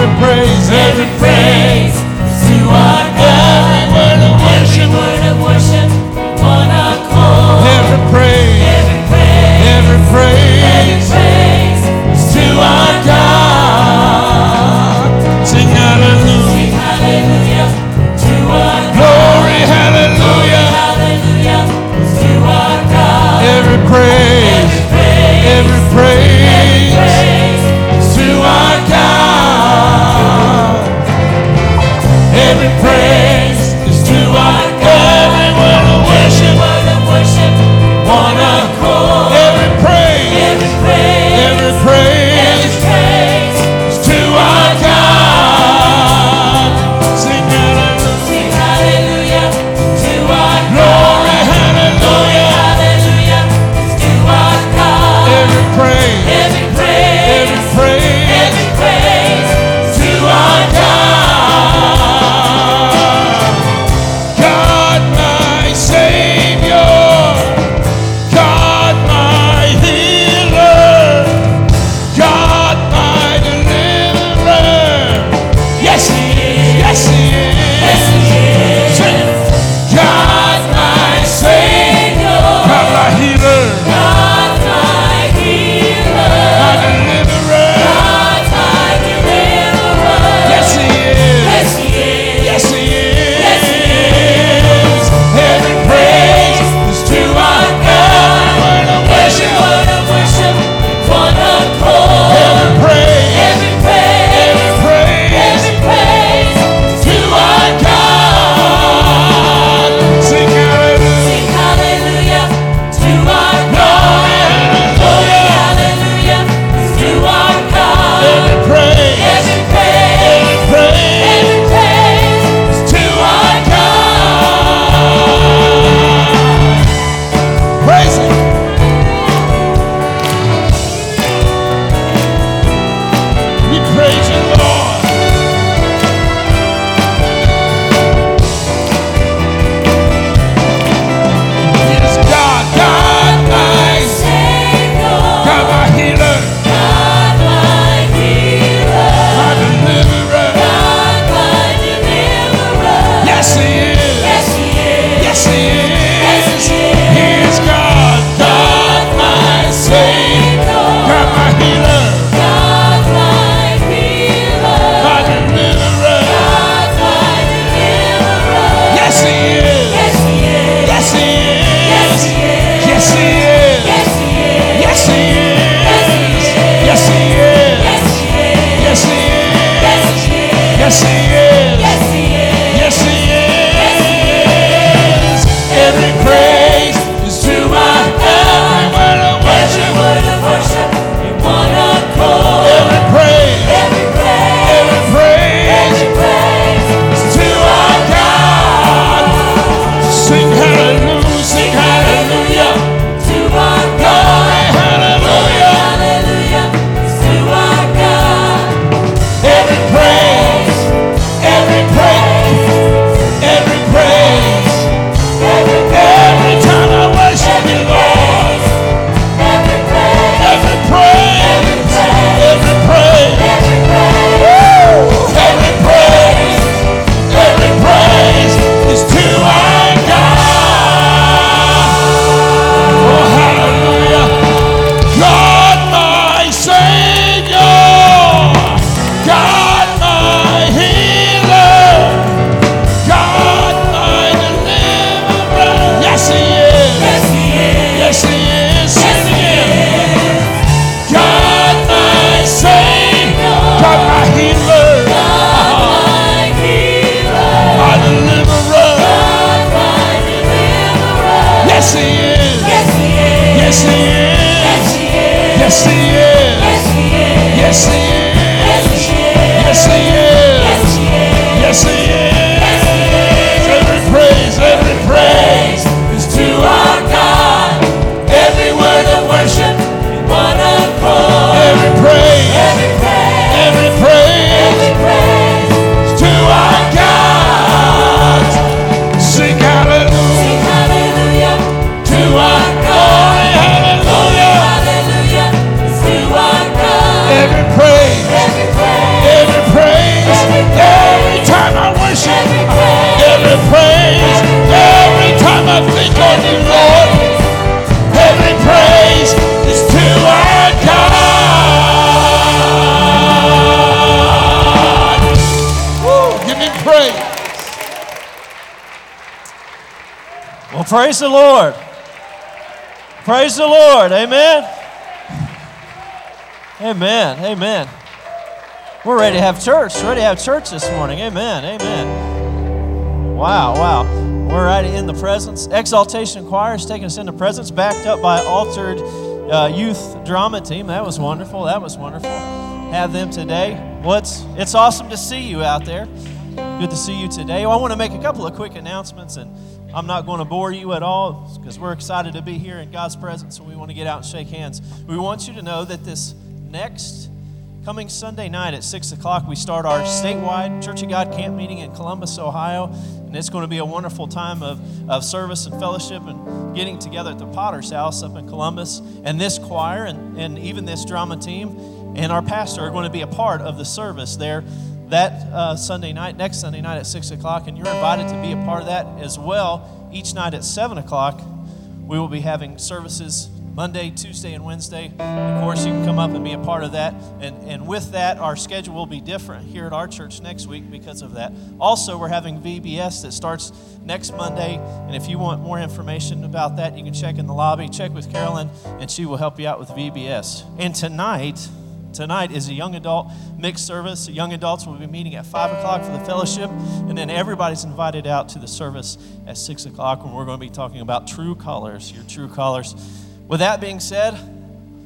Every praise, Every Praise the Lord. Praise the Lord. Amen. Amen. Amen. We're ready to have church. Ready to have church this morning. Amen. Amen. Wow, wow. We're right in the presence. Exaltation Choir is taking us into presence, backed up by Altered uh, Youth Drama Team. That was wonderful. That was wonderful. Have them today. Well, it's, it's awesome to see you out there. Good to see you today. Well, I want to make a couple of quick announcements, and I'm not going to bore you at all because we're excited to be here in God's presence and we want to get out and shake hands. We want you to know that this next coming Sunday night at 6 o'clock, we start our statewide Church of God camp meeting in Columbus, Ohio. And it's going to be a wonderful time of, of service and fellowship and getting together at the Potter's House up in Columbus. And this choir and, and even this drama team and our pastor are going to be a part of the service there that uh, Sunday night, next Sunday night at 6 o'clock. And you're invited to be a part of that as well. Each night at 7 o'clock, we will be having services Monday, Tuesday, and Wednesday. Of course, you can come up and be a part of that. And, and with that, our schedule will be different here at our church next week because of that. Also, we're having VBS that starts next Monday. And if you want more information about that, you can check in the lobby, check with Carolyn, and she will help you out with VBS. And tonight, Tonight is a young adult mixed service. The young adults will be meeting at 5 o'clock for the fellowship, and then everybody's invited out to the service at 6 o'clock when we're going to be talking about true colors, your true colors. With that being said,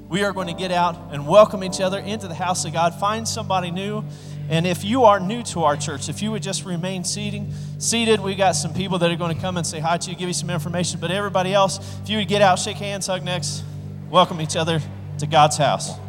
we are going to get out and welcome each other into the house of God. Find somebody new. And if you are new to our church, if you would just remain seating, seated, we got some people that are going to come and say hi to you, give you some information. But everybody else, if you would get out, shake hands, hug necks, welcome each other to God's house.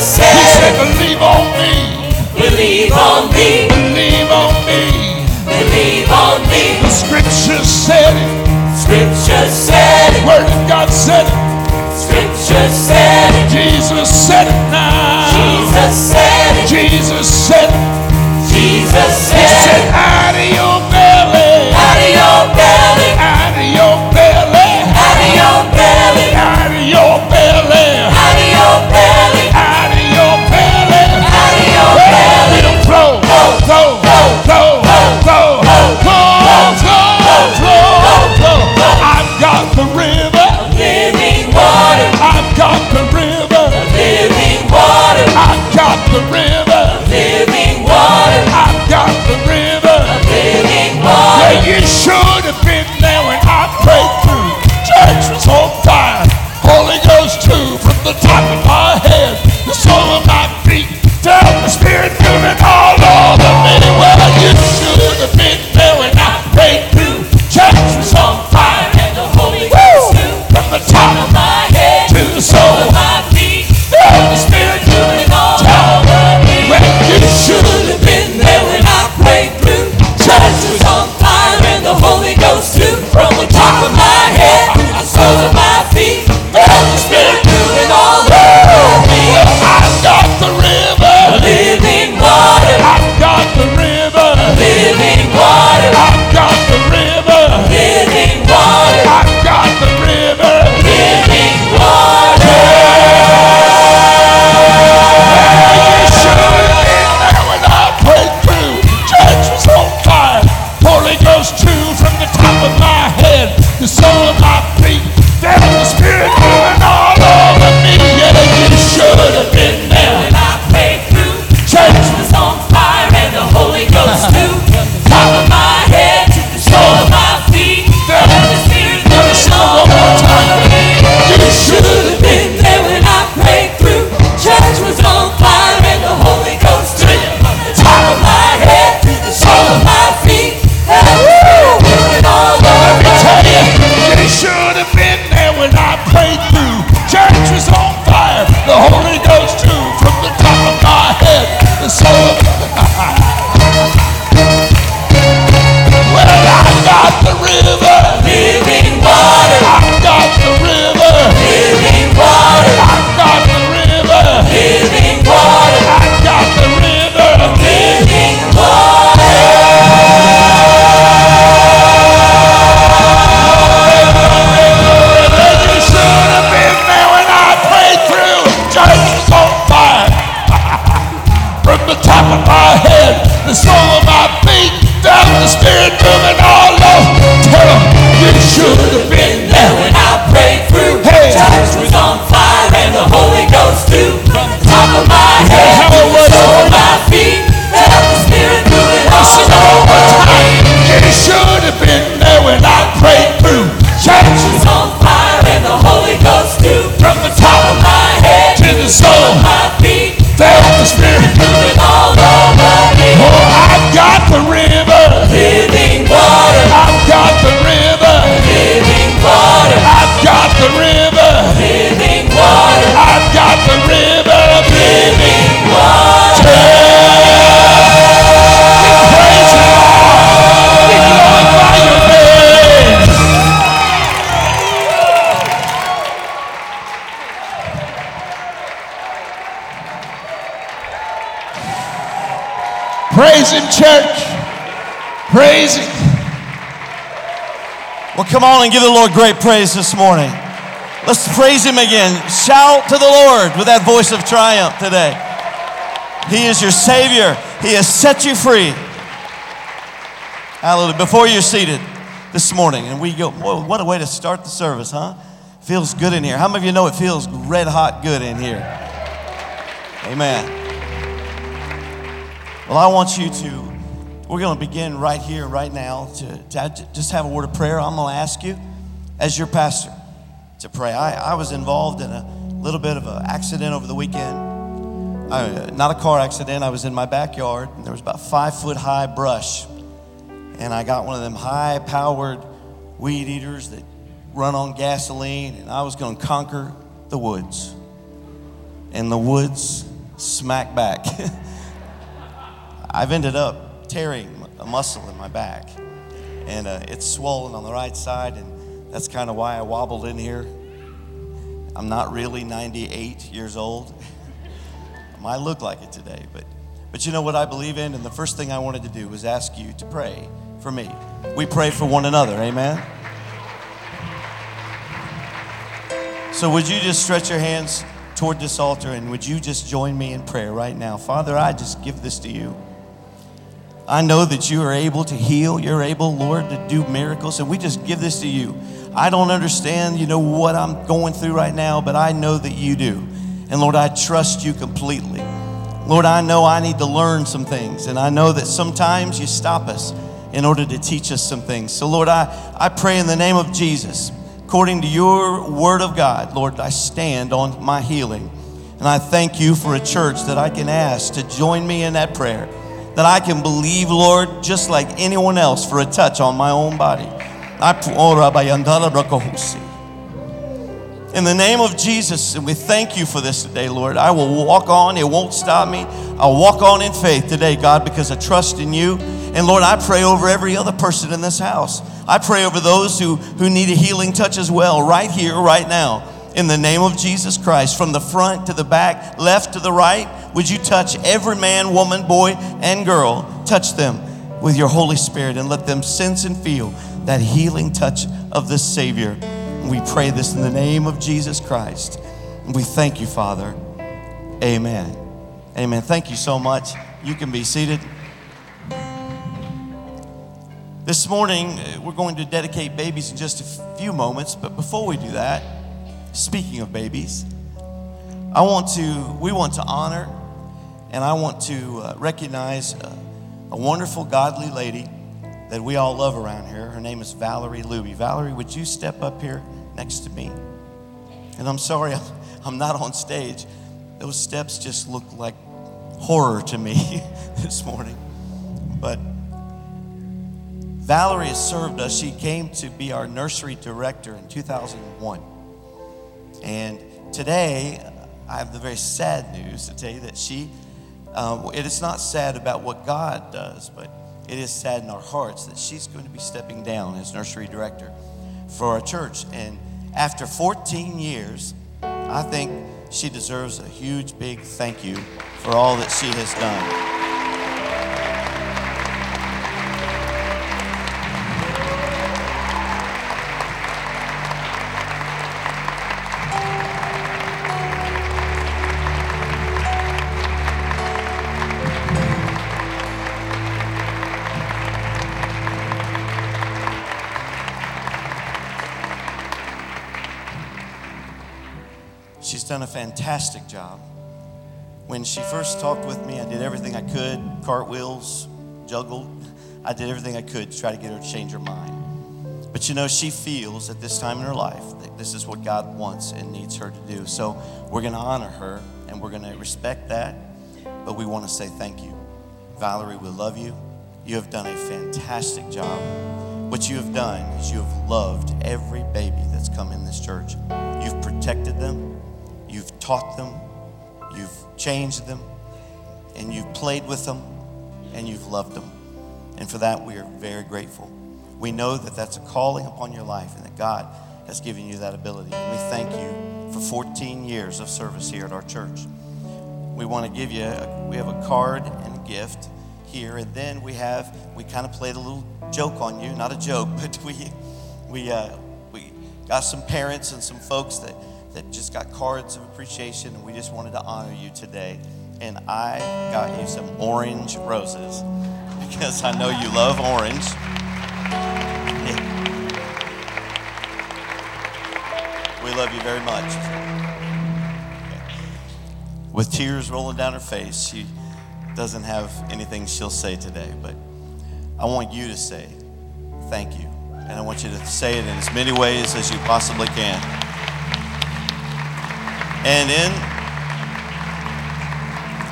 Jesus He said said, believe on me, Believe on me. believe on me. Believe on me. The scripture said it. Scripture said it. Word of God said it. Scripture said it. Jesus said it now. Jesus said it. Jesus said it. Jesus said said, it. out of top of my head, the sole of my feet, felt the spirit moving all over. Tell 'em you should have been come on and give the Lord great praise this morning. Let's praise Him again. Shout to the Lord with that voice of triumph today. He is your Savior, He has set you free. Hallelujah. Before you're seated this morning, and we go, boy, what a way to start the service, huh? Feels good in here. How many of you know it feels red hot good in here? Amen. Well, I want you to, we're going to begin right here, right now, to, to just have a word of prayer. I'm going to ask you, as your pastor, to pray. I, I was involved in a little bit of an accident over the weekend. I, not a car accident, I was in my backyard, and there was about five foot high brush. And I got one of them high powered weed eaters that run on gasoline, and I was going to conquer the woods. And the woods smack back. I've ended up tearing a muscle in my back, and uh, it's swollen on the right side, and that's kind of why I wobbled in here. I'm not really 98 years old. I might look like it today, but but you know what I believe in, and the first thing I wanted to do was ask you to pray for me. We pray for one another, amen. So, would you just stretch your hands toward this altar and would you just join me in prayer right now? Father, I just give this to you. I know that you are able to heal. You're able, Lord, to do miracles. And we just give this to you. I don't understand, you know, what I'm going through right now, but I know that you do. And Lord, I trust you completely. Lord, I know I need to learn some things. And I know that sometimes you stop us in order to teach us some things. So, Lord, I, I pray in the name of Jesus, according to your word of God, Lord, I stand on my healing. And I thank you for a church that I can ask to join me in that prayer that I can believe, Lord, just like anyone else, for a touch on my own body. Oh, in the name of Jesus, and we thank you for this today, Lord. I will walk on, it won't stop me. I'll walk on in faith today, God, because I trust in you. And Lord, I pray over every other person in this house. I pray over those who, who need a healing touch as well, right here, right now. In the name of Jesus Christ, from the front to the back, left to the right, would you touch every man, woman, boy, and girl? Touch them with your Holy Spirit and let them sense and feel that healing touch of the Savior. We pray this in the name of Jesus Christ. We thank you, Father. Amen. Amen. Thank you so much. You can be seated. This morning, uh, we're going to dedicate babies in just a few moments, but before we do that, speaking of babies, I want to, we want to honor and I want to uh, recognize a, a wonderful, godly lady that we all love around here. Her name is Valerie Luby. Valerie, would you step up here next to me? And I'm sorry, I'm not on stage. Those steps just look like horror to me this morning. But Valerie has served us. She came to be our nursery director in 2001. And today, I have the very sad news to tell you that she, um, it is not sad about what God does, but it is sad in our hearts that she's going to be stepping down as nursery director for our church. And after 14 years, I think she deserves a huge, big thank you for all that she has done. Fantastic job. When she first talked with me, I did everything I could cartwheels, juggled. I did everything I could to try to get her to change her mind. But you know, she feels at this time in her life that this is what God wants and needs her to do. So we're going to honor her and we're going to respect that. But we want to say thank you. Valerie, we love you. You have done a fantastic job. What you have done is you have loved every baby that's come in this church. You've protected them, taught them, you've changed them, and you've played with them, and you've loved them. And for that, we are very grateful. We know that that's a calling upon your life and that God has given you that ability. And we thank you for 14 years of service here at our church. We want to give you, a, we have a card and a gift here, and then we have, we kind of played a little joke on you, not a joke, but we, we, uh, we got some parents and some folks that, that just got cards of appreciation, and we just wanted to honor you today. And I got you some orange roses because I know you love orange. We love you very much. With tears rolling down her face, she doesn't have anything she'll say today, but I want you to say thank you. And I want you to say it in as many ways as you possibly can. And in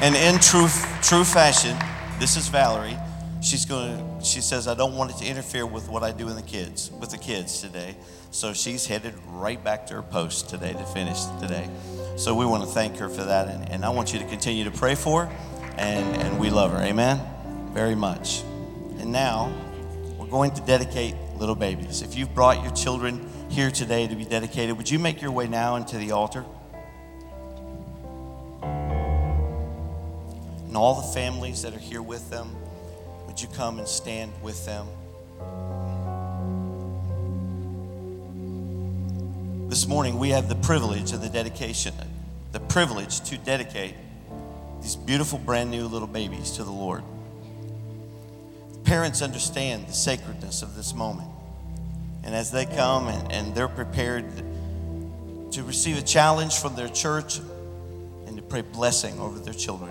and in true true fashion, this is Valerie. She's going to she says I don't want it to interfere with what I do in the kids with the kids today. So she's headed right back to her post today to finish today. So we want to thank her for that and, and I want you to continue to pray for her and, and we love her. Amen. Very much. And now we're going to dedicate little babies. If you've brought your children here today to be dedicated, would you make your way now into the altar? And all the families that are here with them, would you come and stand with them? This morning, we have the privilege of the dedication, the privilege to dedicate these beautiful, brand new little babies to the Lord. Parents understand the sacredness of this moment. And as they come and, and they're prepared to receive a challenge from their church and to pray blessing over their children,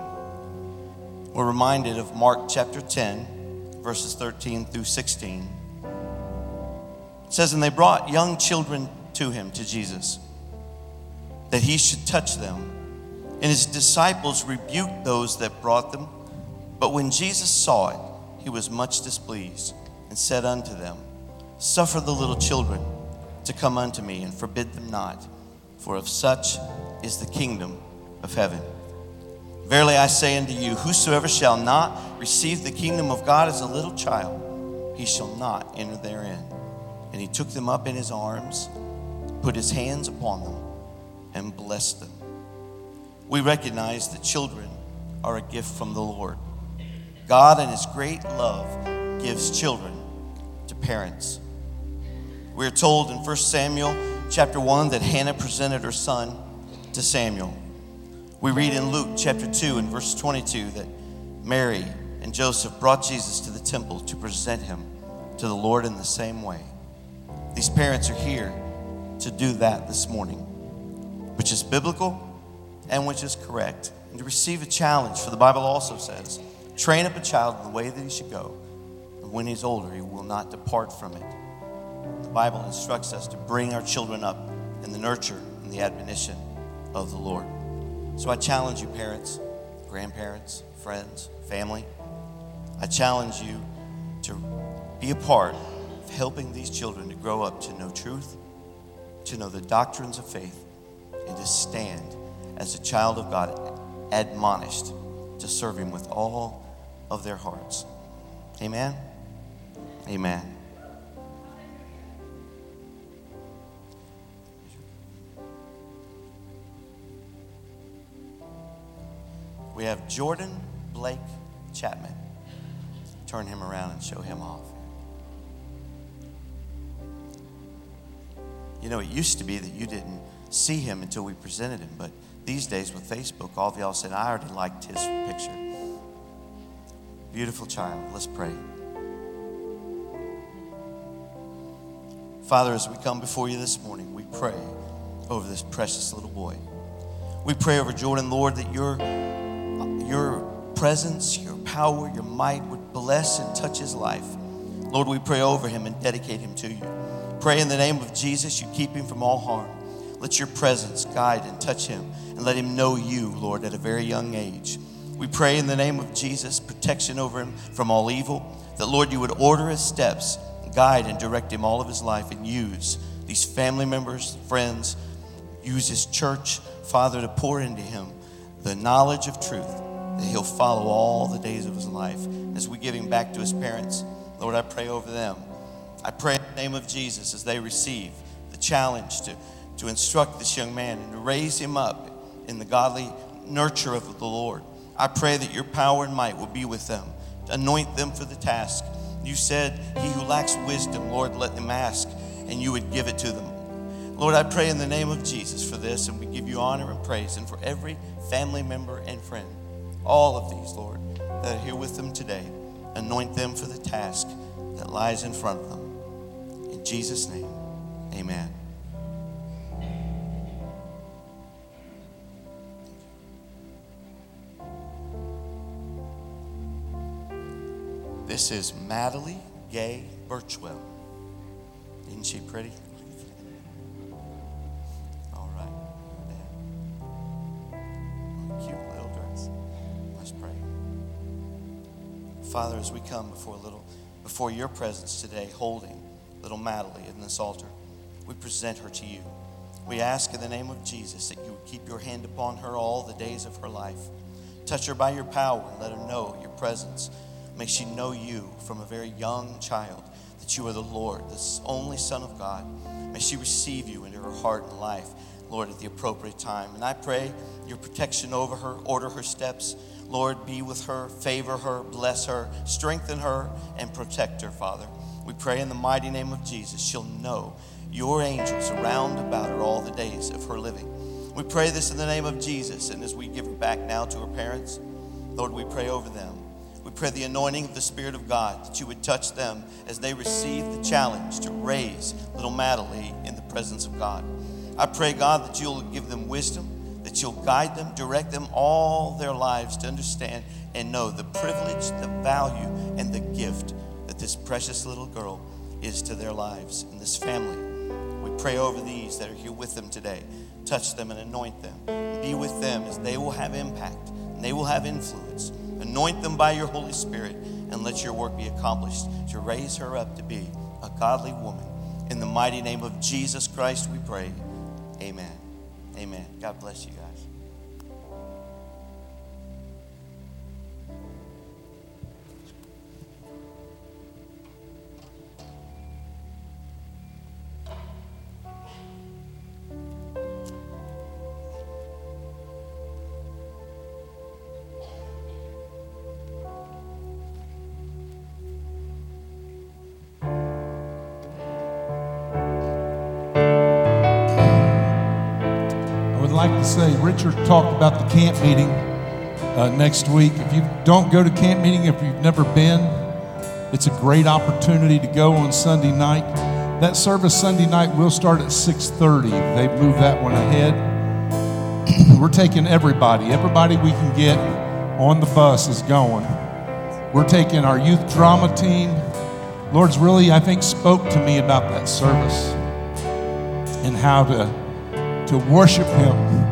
we're reminded of Mark chapter 10, verses 13 through 16. It says, And they brought young children to him, to Jesus, that he should touch them. And his disciples rebuked those that brought them. But when Jesus saw it, he was much displeased and said unto them, Suffer the little children to come unto me, and forbid them not, for of such is the kingdom of heaven. Verily I say unto you, whosoever shall not receive the kingdom of God as a little child, he shall not enter therein. And he took them up in his arms, put his hands upon them, and blessed them. We recognize that children are a gift from the Lord. God, in his great love, gives children to parents. We're told in 1 Samuel chapter 1 that Hannah presented her son to Samuel. We read in Luke chapter 2 and verse 22 that Mary and Joseph brought Jesus to the temple to present him to the Lord in the same way. These parents are here to do that this morning, which is biblical and which is correct, and to receive a challenge. For the Bible also says, train up a child in the way that he should go, and when he's older, he will not depart from it. The Bible instructs us to bring our children up in the nurture and the admonition of the Lord. So I challenge you, parents, grandparents, friends, family. I challenge you to be a part of helping these children to grow up to know truth, to know the doctrines of faith, and to stand as a child of God, admonished to serve Him with all of their hearts. Amen. Amen. We have Jordan Blake Chapman. Turn him around and show him off. You know, it used to be that you didn't see him until we presented him, but these days with Facebook, all of y'all said, I already liked his picture. Beautiful child. Let's pray. Father, as we come before you this morning, we pray over this precious little boy. We pray over Jordan, Lord, that your, your presence, your power, your might would bless and touch his life. Lord, we pray over him and dedicate him to you. Pray in the name of Jesus, you keep him from all harm. Let your presence guide and touch him and let him know you, Lord, at a very young age. We pray in the name of Jesus, protection over him from all evil, that, Lord, you would order his steps, guide and direct him all of his life, and use these family members, friends, use his church, Father, to pour into him the knowledge of truth that he'll follow all the days of his life. As we give him back to his parents, Lord, I pray over them. I pray in the name of Jesus as they receive the challenge to, to instruct this young man and to raise him up in the godly nurture of the Lord. I pray that your power and might will be with them, to anoint them for the task. You said, He who lacks wisdom, Lord, let them ask, and you would give it to them. Lord, I pray in the name of Jesus for this, and we give you honor and praise, and for every family member and friend, all of these, Lord, that are here with them today. Anoint them for the task that lies in front of them. In Jesus' name, amen. This is Madeline Gay Birchwell. Isn't she pretty? Father, as we come before little before your presence today, holding little Madeline in this altar, we present her to you. We ask in the name of Jesus that you would keep your hand upon her all the days of her life. Touch her by your power and let her know your presence. May she know you from a very young child, that you are the Lord, the only Son of God. May she receive you into her heart and life, Lord, at the appropriate time. And I pray your protection over her, order her steps. Lord, be with her, favor her, bless her, strengthen her, and protect her, Father. We pray in the mighty name of Jesus, she'll know your angels around about her all the days of her living. We pray this in the name of Jesus, and as we give her back now to her parents, Lord, we pray over them. We pray the anointing of the Spirit of God that you would touch them as they receive the challenge to raise little Madeline in the presence of God. I pray, God, that you'll give them wisdom, that you'll guide them, direct them all their lives to understand and know the privilege, the value, and the gift that this precious little girl is to their lives and this family. We pray over these that are here with them today. Touch them and anoint them. Be with them as they will have impact and they will have influence. Anoint them by your Holy Spirit and let your work be accomplished to raise her up to be a godly woman. In the mighty name of Jesus Christ, we pray. Amen. Amen. God bless you guys. Say, Richard talked about the camp meeting uh, next week. If you don't go to camp meeting, if you've never been, it's a great opportunity to go on Sunday night. That service Sunday night will start at 6:30. They've moved that one ahead. We're taking everybody, everybody we can get on the bus is going. We're taking our youth drama team. Lord's really, I think, spoke to me about that service and how to to worship Him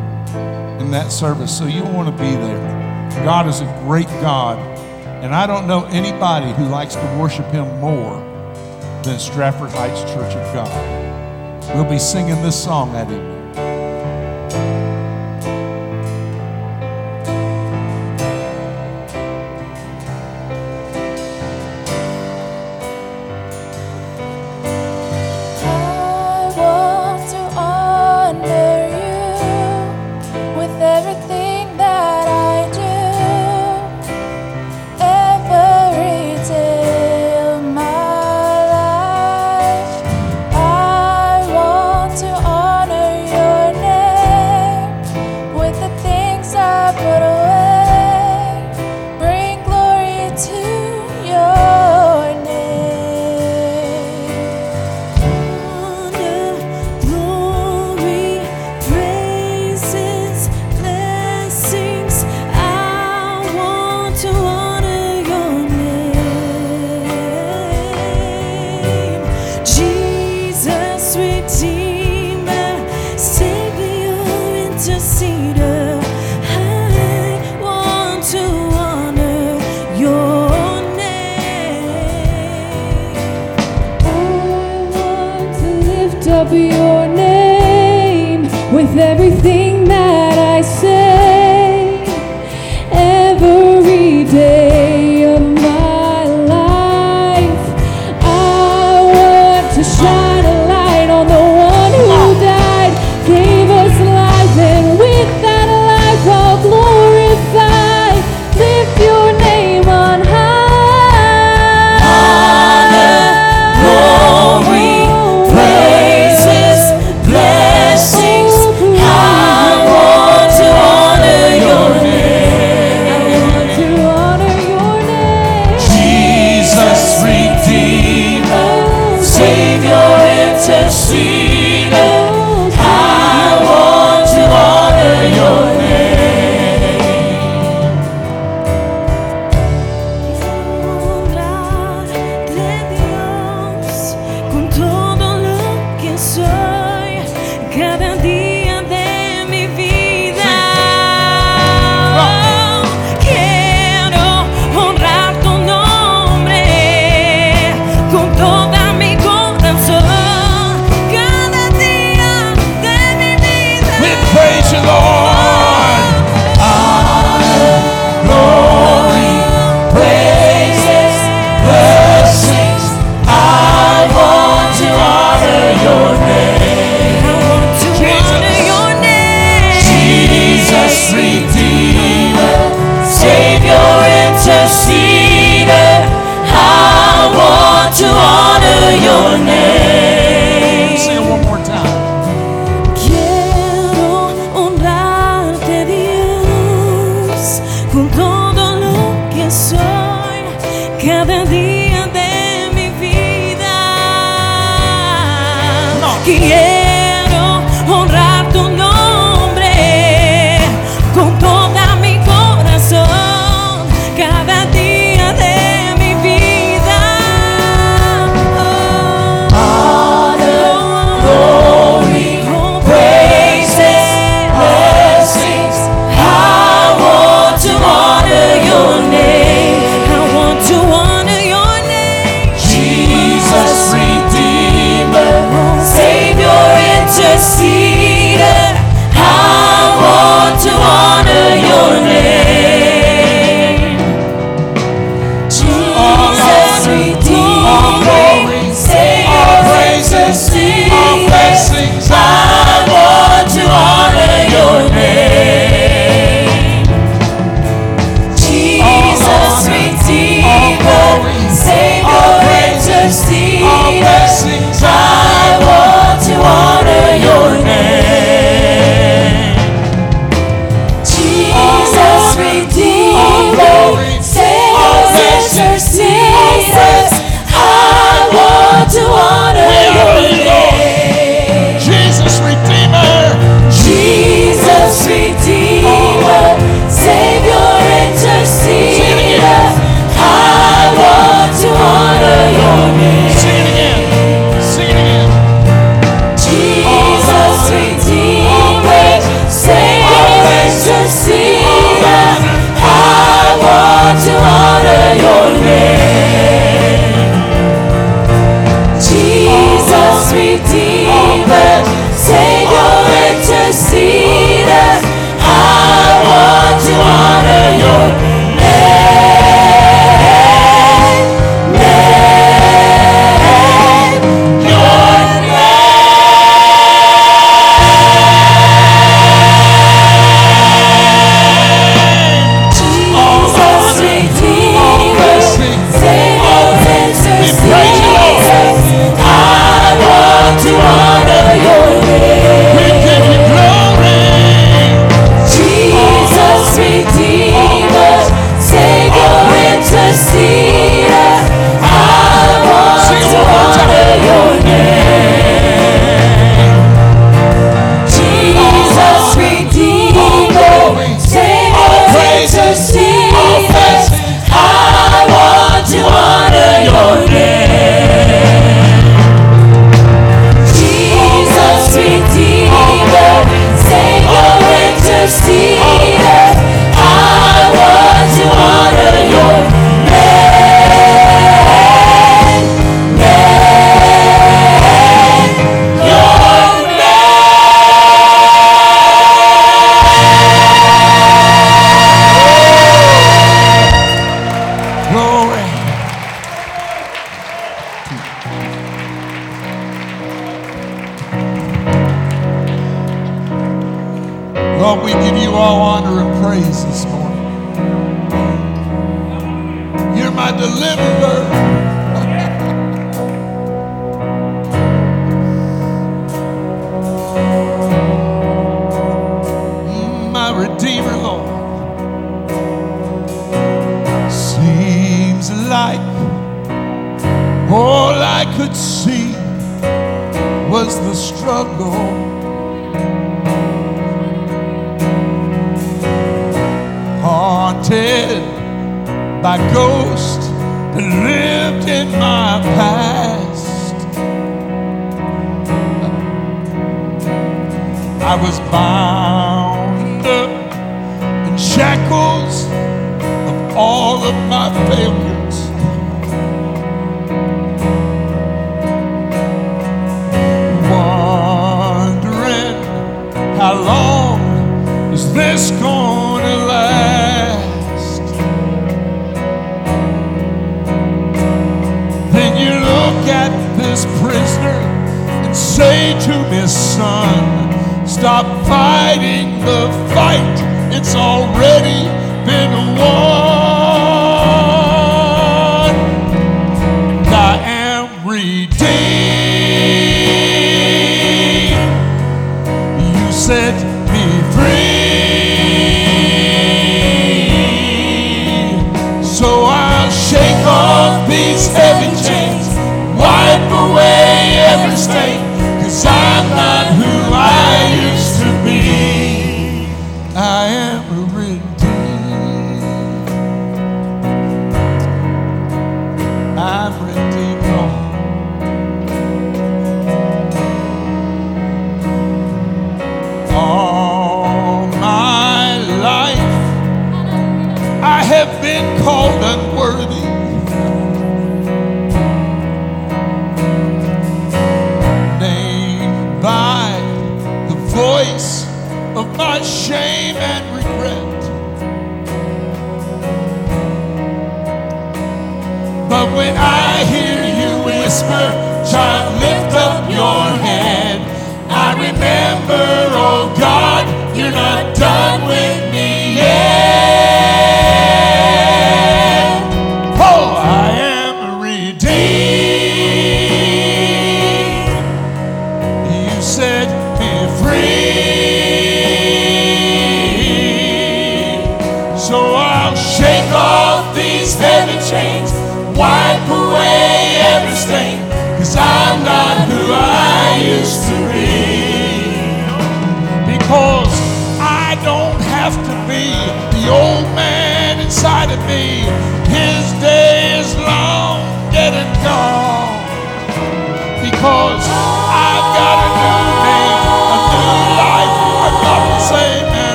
in that service. So you want to be there. God is a great God. And I don't know anybody who likes to worship Him more than Stratford Heights Church of God. We'll be singing this song at Him.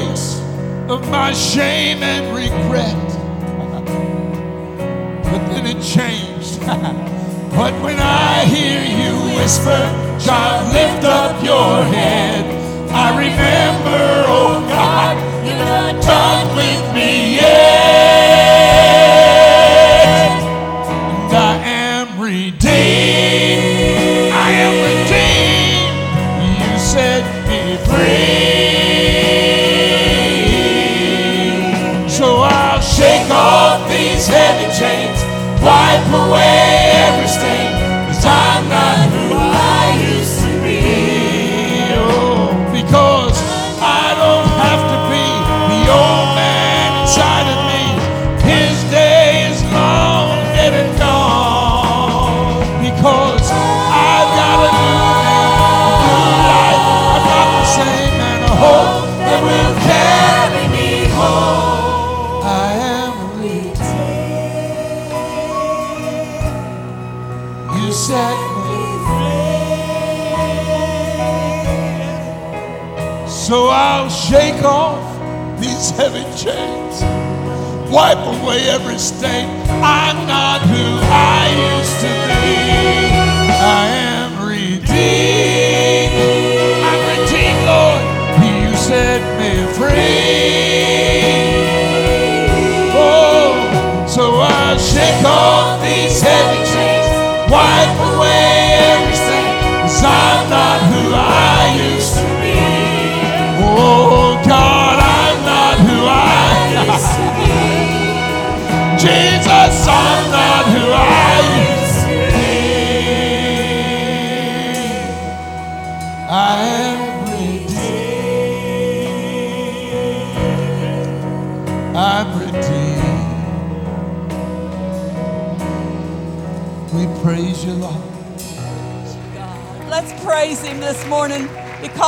voice of my shame and regret. but then it changed. but when I hear you whisper, child, lift up your head. I remember, oh God, you were done with me. yet. Away every stain.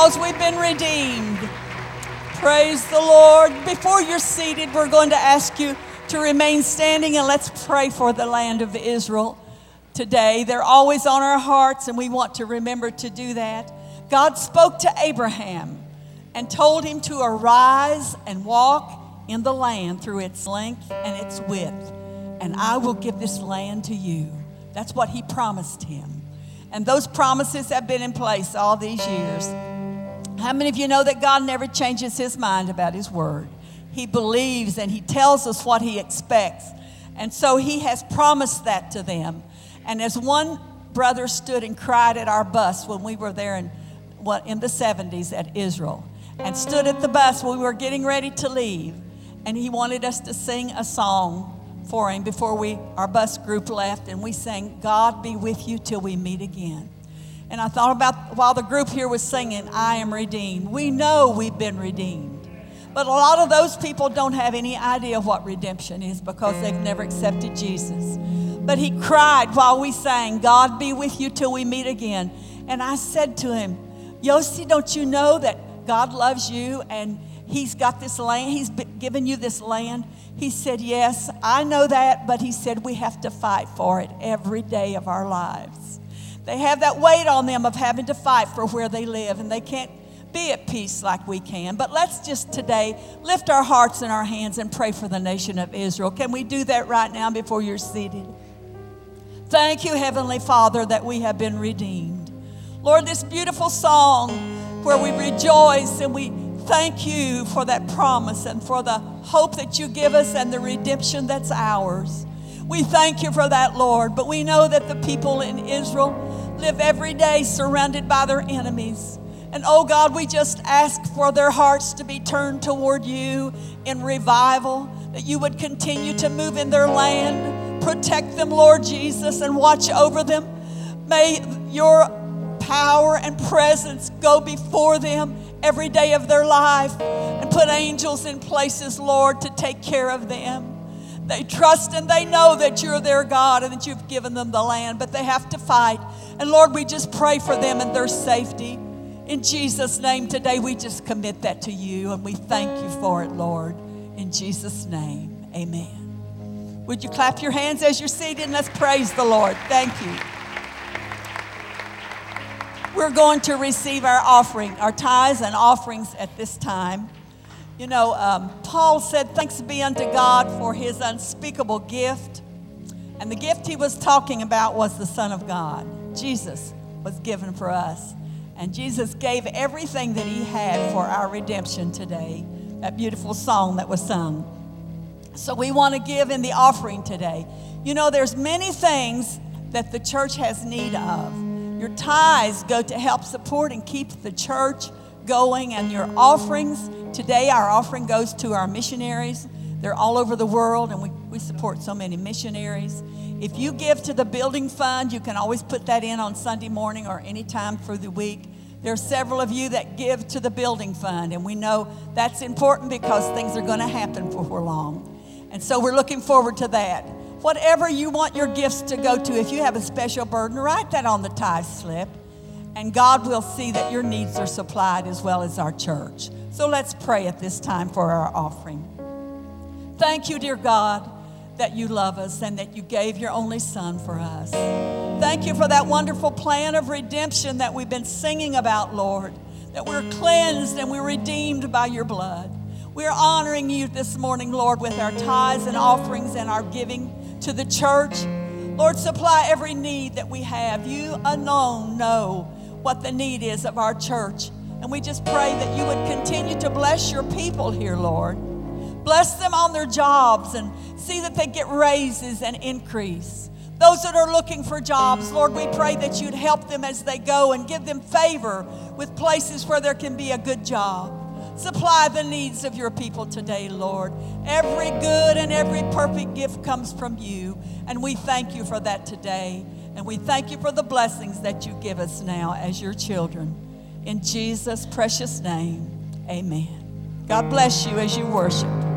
Because we've been redeemed. Praise the Lord. Before you're seated, we're going to ask you to remain standing and let's pray for the land of Israel today. They're always on our hearts, and we want to remember to do that. God spoke to Abraham and told him to arise and walk in the land through its length and its width, and I will give this land to you. That's what he promised him. And those promises have been in place all these years. How many of you know that God never changes his mind about his word? He believes and he tells us what he expects. And so he has promised that to them. And as one brother stood and cried at our bus when we were there in, what, in the 70s at Israel, and stood at the bus when we were getting ready to leave, and he wanted us to sing a song for him before we our bus group left and we sang god be with you till we meet again and i thought about while the group here was singing i am redeemed. We know we've been redeemed. But a lot of those people don't have any idea what redemption is because they've never accepted jesus. But he cried while we sang god be with you till we meet again. And i said to him yossi don't you know that god loves you and he's got this land? He's given you this land? He said, Yes, I know that, but he said we have to fight for it every day of our lives. They have that weight on them of having to fight for where they live, and they can't be at peace like we can. But let's just today lift our hearts and our hands and pray for the nation of Israel. Can we do that right now before you're seated? Thank you, Heavenly Father, that we have been redeemed. Lord, this beautiful song where we rejoice and we thank you for that promise and for the hope that you give us and the redemption that's ours. We thank you for that, Lord. But we know that the people in Israel live every day surrounded by their enemies. And oh God, we just ask for their hearts to be turned toward you in revival, that you would continue to move in their land, protect them, Lord Jesus, and watch over them. May your power and presence go before them every day of their life and put angels in places, Lord, to take care of them. They trust and they know that you're their God and that you've given them the land, but they have to fight. And Lord, we just pray for them and their safety. In Jesus' name today, we just commit that to you and we thank you for it, Lord. In Jesus' name, amen. Would you clap your hands as you're seated and let's praise the Lord? Thank you. We're going to receive our offering, our tithes and offerings at this time. You know, um, Paul said, Thanks be unto God for his unspeakable gift. And the gift he was talking about was the Son of God. Jesus was given for us. And Jesus gave everything that he had for our redemption today. That beautiful song that was sung. So we want to give in the offering today. You know, there's many things that the church has need of. Your tithes go to help support and keep the church going, and your offerings today, our offering goes to our missionaries. They're all over the world, and we, we support so many missionaries. If you give to the building fund, you can always put that in on Sunday morning or any time through the week. There are several of you that give to the building fund, and we know that's important because things are going to happen before long. And so we're looking forward to that. Whatever you want your gifts to go to, if you have a special burden, write that on the tithe slip, and God will see that your needs are supplied as well as our church. So let's pray at this time for our offering. Thank you, dear God, that you love us and that you gave your only Son for us. Thank you for that wonderful plan of redemption that we've been singing about, Lord, that we're cleansed and we're redeemed by your blood. We're honoring you this morning, Lord, with our tithes and offerings and our giving to the church. Lord, supply every need that we have. You alone know what the need is of our church. And we just pray that you would continue to bless your people here, Lord. Bless them on their jobs and see that they get raises and increase. Those that are looking for jobs, Lord, we pray that you'd help them as they go and give them favor with places where there can be a good job. Supply the needs of your people today, Lord. Every good and every perfect gift comes from you, and we thank you for that today. And we thank you for the blessings that you give us now as your children. In Jesus' precious name, amen. God bless you as you worship.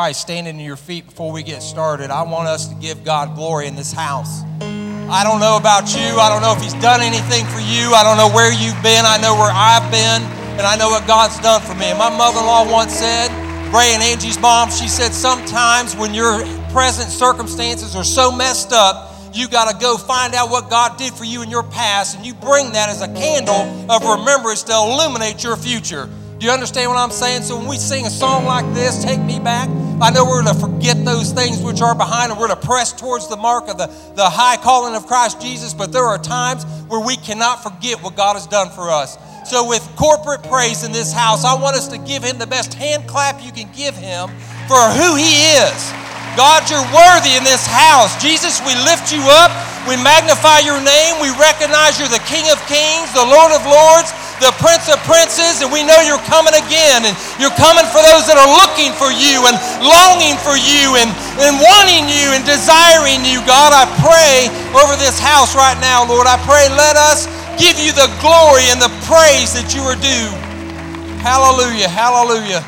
Everybody standing to your feet before we get started, I want us to give God glory in this house. I don't know about you. I don't know if He's done anything for you. I don't know where you've been. I know where I've been, and I know what God's done for me. And my mother in law once said, Ray and Angie's mom, she said, sometimes when your present circumstances are so messed up, you got to go find out what God did for you in your past, and you bring that as a candle of remembrance to illuminate your future. Do you understand what I'm saying? So when we sing a song like this, Take Me Back, I know we're to forget those things which are behind and we're to press towards the mark of the, the high calling of Christ Jesus, but there are times where we cannot forget what God has done for us. So, with corporate praise in this house, I want us to give him the best hand clap you can give him for who he is. God, you're worthy in this house. Jesus, we lift you up. We magnify your name. We recognize you're the King of Kings, the Lord of Lords, the Prince of Princes, and we know you're coming again. And you're coming for those that are looking for you and longing for you and, and wanting you and desiring you. God, I pray over this house right now, Lord. I pray, let us give you the glory and the praise that you are due. Hallelujah, hallelujah.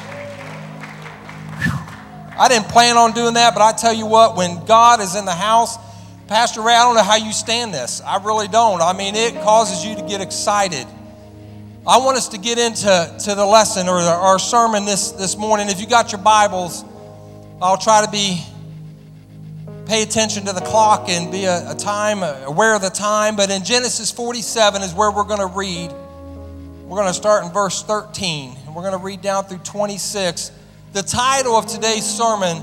I didn't plan on doing that, but I tell you what, when God is in the house, Pastor Ray, I don't know how you stand this. I really don't. I mean, it causes you to get excited. I want us to get into to the lesson or our sermon this, this morning. If you got your Bibles, I'll try to be pay attention to the clock and be a, a time aware of the time. But in Genesis 47 is where we're going to read. We're going to start in verse 13 and we're going to read down through 26. The title of today's sermon,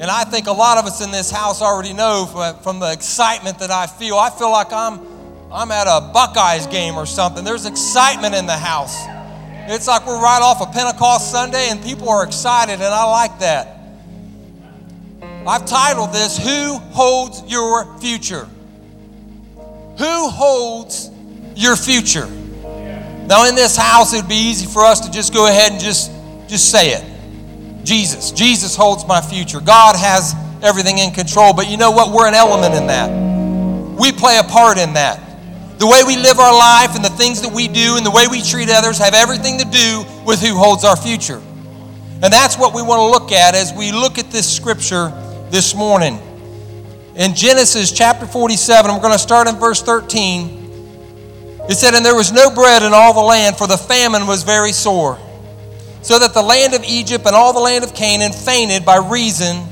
and I think a lot of us in this house already know from the excitement that I feel. I feel like I'm, I'm at a Buckeyes game or something. There's excitement in the house. It's like we're right off a of Pentecost Sunday and people are excited, and I like that. I've titled this, Who Holds Your Future? Who holds your future? Now, in this house, it would be easy for us to just go ahead and just just say it. Jesus. Jesus holds my future. God has everything in control. But you know what? We're an element in that. We play a part in that. The way we live our life and the things that we do and the way we treat others have everything to do with who holds our future. And that's what we want to look at as we look at this scripture this morning. In Genesis chapter 47, we're going to start in verse 13. It said, And there was no bread in all the land, for the famine was very sore so that the land of Egypt and all the land of Canaan fainted by reason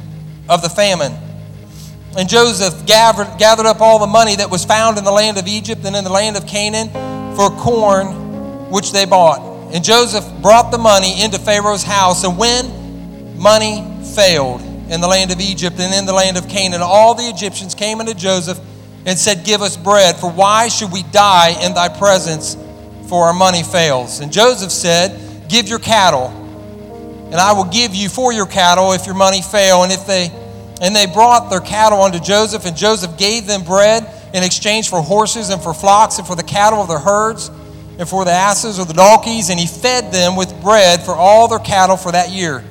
of the famine. And Joseph gathered, gathered up all the money that was found in the land of Egypt and in the land of Canaan for corn which they bought. And Joseph brought the money into Pharaoh's house. And when money failed in the land of Egypt and in the land of Canaan, all the Egyptians came unto Joseph and said, Give us bread, for why should we die in thy presence, for our money fails? And Joseph said, Give your cattle, and I will give you for your cattle if your money fail. And if they and they brought their cattle unto Joseph, and Joseph gave them bread in exchange for horses and for flocks and for the cattle of their herds and for the asses or the donkeys, and he fed them with bread for all their cattle for that year.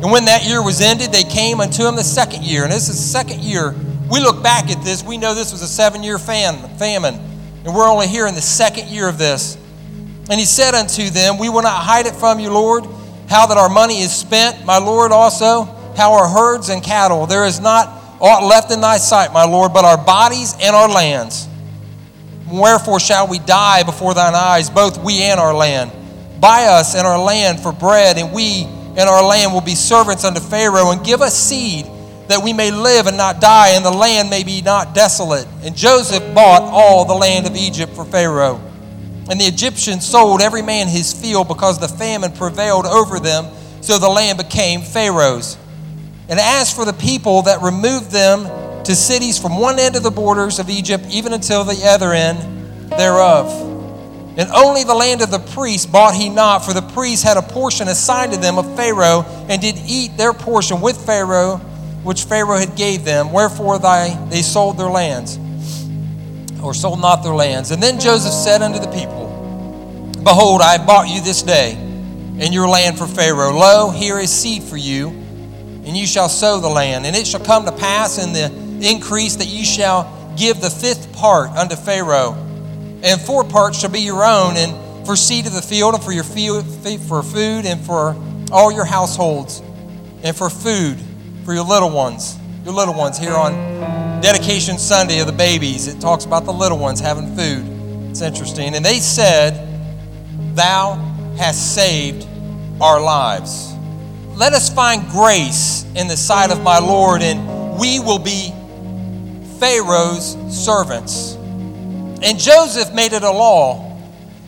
And when that year was ended, they came unto him the second year. And this is the second year. We look back at this, we know this was a seven year famine, and we're only here in the second year of this. And he said unto them, We will not hide it from you, Lord, how that our money is spent, my Lord also, how our herds and cattle. There is not aught left in thy sight, my Lord, but our bodies and our lands. Wherefore shall we die before thine eyes, both we and our land? Buy us and our land for bread, and we and our land will be servants unto Pharaoh, and give us seed that we may live and not die, and the land may be not desolate. And Joseph bought all the land of Egypt for Pharaoh. And the Egyptians sold every man his field because the famine prevailed over them, so the land became Pharaoh's. And as for the people that removed them to cities from one end of the borders of Egypt even until the other end thereof. And only the land of the priests bought he not, for the priests had a portion assigned to them of Pharaoh, and did eat their portion with Pharaoh, which Pharaoh had gave them. Wherefore they sold their lands or sold not their lands. And then Joseph said unto the people, Behold, I have bought you this day in your land for Pharaoh. Lo, here is seed for you, and you shall sow the land. And it shall come to pass in the increase that you shall give the fifth part unto Pharaoh, and four parts shall be your own, and for seed of the field, and for your field, for food, and for all your households, and for food for your little ones. Your little ones here on Dedication Sunday of the babies. It talks about the little ones having food. It's interesting. And they said, Thou hast saved our lives. Let us find grace in the sight of my Lord, and we will be Pharaoh's servants. And Joseph made it a law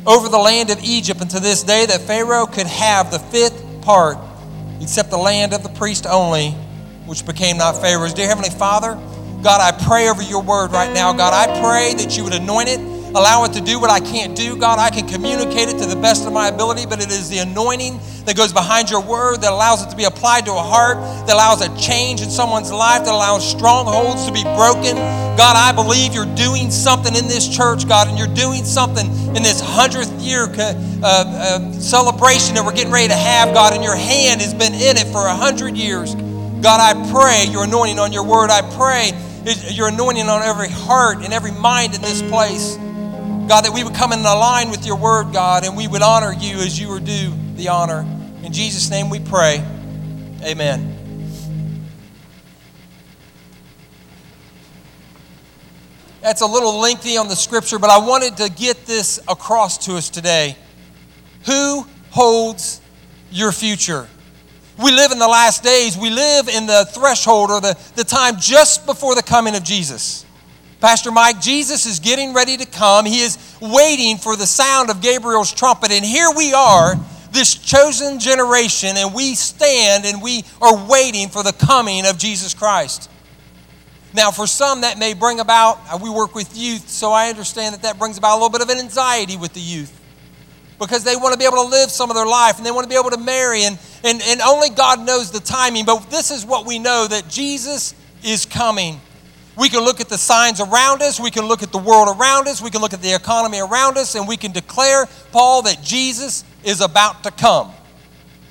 over the land of Egypt unto this day that Pharaoh could have the fifth part, except the land of the priest only, which became not Pharaoh's. Dear Heavenly Father, God, I pray over your word right now. God, I pray that you would anoint it allow it to do what I can't do. God, I can communicate it to the best of my ability, but it is the anointing that goes behind your word that allows it to be applied to a heart, that allows a change in someone's life, that allows strongholds to be broken. God, I believe you're doing something in this church, God, and you're doing something in this hundredth year uh, uh, celebration that we're getting ready to have, God, and your hand has been in it for a hundred years. God, I pray your anointing on your word. I pray your anointing on every heart and every mind in this place. God, that we would come in line with your word, God, and we would honor you as you are due the honor. In Jesus' name we pray. Amen. That's a little lengthy on the scripture, but I wanted to get this across to us today. Who holds your future? We live in the last days. We live in the threshold or the, the time just before the coming of Jesus. Pastor Mike, Jesus is getting ready to come. He is waiting for the sound of Gabriel's trumpet. And here we are, this chosen generation, and we stand and we are waiting for the coming of Jesus Christ. Now, for some, that may bring about, uh, we work with youth, so I understand that that brings about a little bit of an anxiety with the youth because they want to be able to live some of their life and they want to be able to marry, and, and, and only God knows the timing. But this is what we know that Jesus is coming. We can look at the signs around us, we can look at the world around us, we can look at the economy around us, and we can declare, Paul, that Jesus is about to come.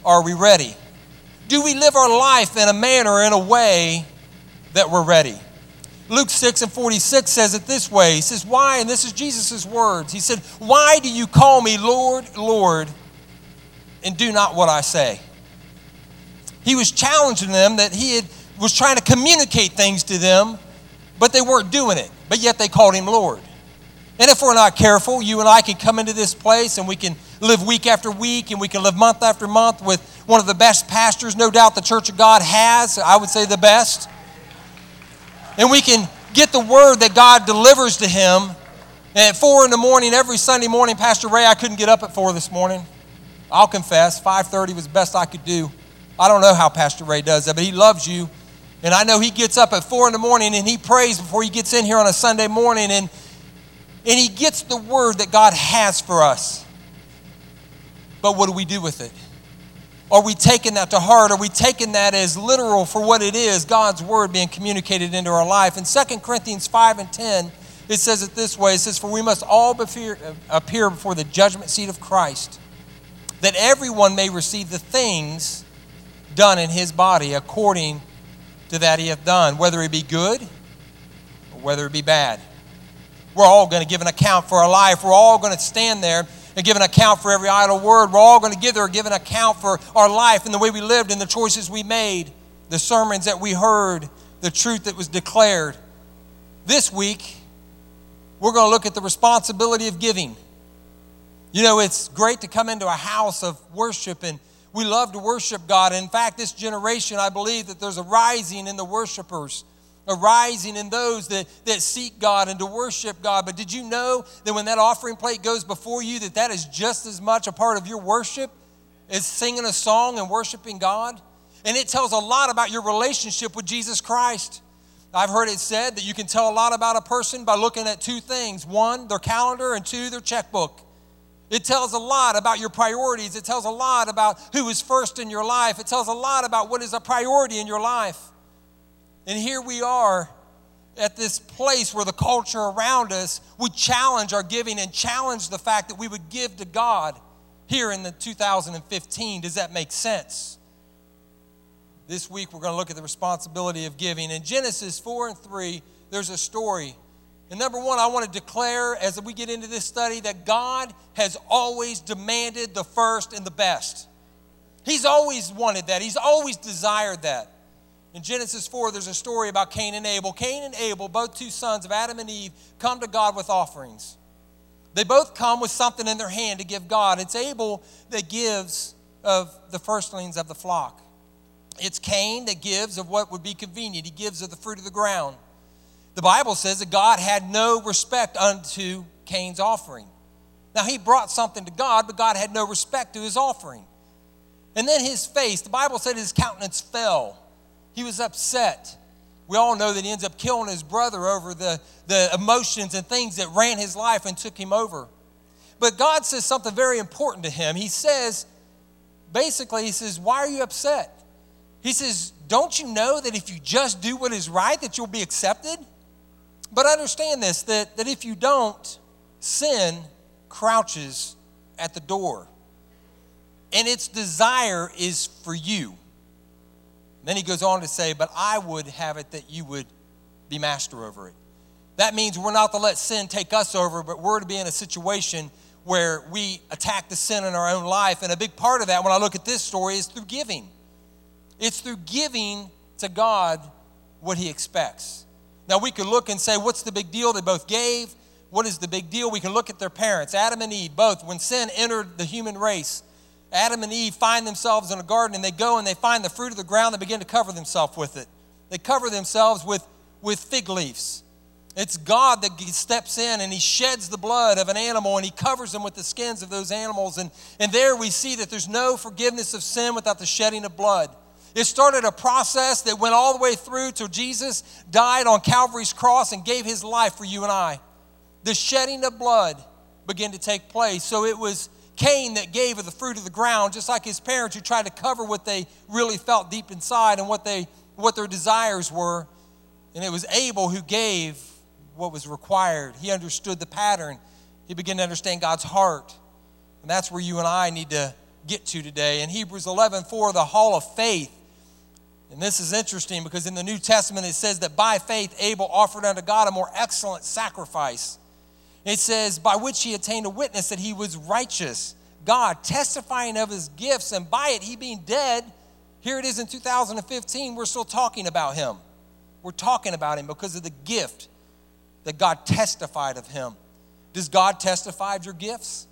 Are we ready? Do we live our life in a manner, in a way that we're ready? Luke 6 and 46 says it this way He says, Why? And this is Jesus' words. He said, Why do you call me Lord, Lord, and do not what I say? He was challenging them that he had, was trying to communicate things to them but they weren't doing it. But yet they called him Lord. And if we're not careful, you and I can come into this place and we can live week after week and we can live month after month with one of the best pastors, no doubt the Church of God has, I would say the best. And we can get the word that God delivers to him. And at four in the morning, every Sunday morning, Pastor Ray, I couldn't get up at four this morning. I'll confess, 5:30 was the best I could do. I don't know how Pastor Ray does that, but he loves you and I know he gets up at four in the morning and he prays before he gets in here on a Sunday morning and, and he gets the word that God has for us. But what do we do with it? Are we taking that to heart? Are we taking that as literal for what it is, God's word being communicated into our life? In 2 Corinthians 5 and 10, it says it this way it says, For we must all uh, appear before the judgment seat of Christ, that everyone may receive the things done in his body according to that he hath done, whether it be good or whether it be bad. We're all going to give an account for our life. We're all going to stand there and give an account for every idle word. We're all going to give, or give an account for our life and the way we lived and the choices we made, the sermons that we heard, the truth that was declared. This week, we're going to look at the responsibility of giving. You know, it's great to come into a house of worship and we love to worship God. In fact, this generation, I believe that there's a rising in the worshipers, a rising in those that, that seek God and to worship God. But did you know that when that offering plate goes before you, that that is just as much a part of your worship as singing a song and worshiping God? And it tells a lot about your relationship with Jesus Christ. I've heard it said that you can tell a lot about a person by looking at two things one, their calendar, and two, their checkbook. It tells a lot about your priorities. It tells a lot about who is first in your life. It tells a lot about what is a priority in your life. And here we are at this place where the culture around us would challenge our giving and challenge the fact that we would give to God here in the 2015. Does that make sense? This week we're going to look at the responsibility of giving. In Genesis 4 and 3, there's a story and number one, I want to declare as we get into this study that God has always demanded the first and the best. He's always wanted that, he's always desired that. In Genesis 4, there's a story about Cain and Abel. Cain and Abel, both two sons of Adam and Eve, come to God with offerings. They both come with something in their hand to give God. It's Abel that gives of the firstlings of the flock. It's Cain that gives of what would be convenient. He gives of the fruit of the ground. The Bible says that God had no respect unto Cain's offering. Now, he brought something to God, but God had no respect to his offering. And then his face, the Bible said his countenance fell. He was upset. We all know that he ends up killing his brother over the, the emotions and things that ran his life and took him over. But God says something very important to him. He says, basically, he says, Why are you upset? He says, Don't you know that if you just do what is right, that you'll be accepted? But understand this that, that if you don't, sin crouches at the door. And its desire is for you. Then he goes on to say, But I would have it that you would be master over it. That means we're not to let sin take us over, but we're to be in a situation where we attack the sin in our own life. And a big part of that, when I look at this story, is through giving. It's through giving to God what he expects. Now, we could look and say, What's the big deal? They both gave. What is the big deal? We can look at their parents, Adam and Eve, both. When sin entered the human race, Adam and Eve find themselves in a garden and they go and they find the fruit of the ground. They begin to cover themselves with it. They cover themselves with, with fig leaves. It's God that steps in and he sheds the blood of an animal and he covers them with the skins of those animals. And, and there we see that there's no forgiveness of sin without the shedding of blood. It started a process that went all the way through till Jesus died on Calvary's cross and gave his life for you and I. The shedding of blood began to take place. So it was Cain that gave of the fruit of the ground, just like his parents who tried to cover what they really felt deep inside and what, they, what their desires were. And it was Abel who gave what was required. He understood the pattern, he began to understand God's heart. And that's where you and I need to get to today. In Hebrews 11 4, the hall of faith. And this is interesting because in the New Testament it says that by faith Abel offered unto God a more excellent sacrifice it says, by which he attained a witness that he was righteous. God testifying of his gifts, and by it, he being dead, here it is in 2015, we're still talking about him. We're talking about him because of the gift that God testified of him. Does God testify of your gifts?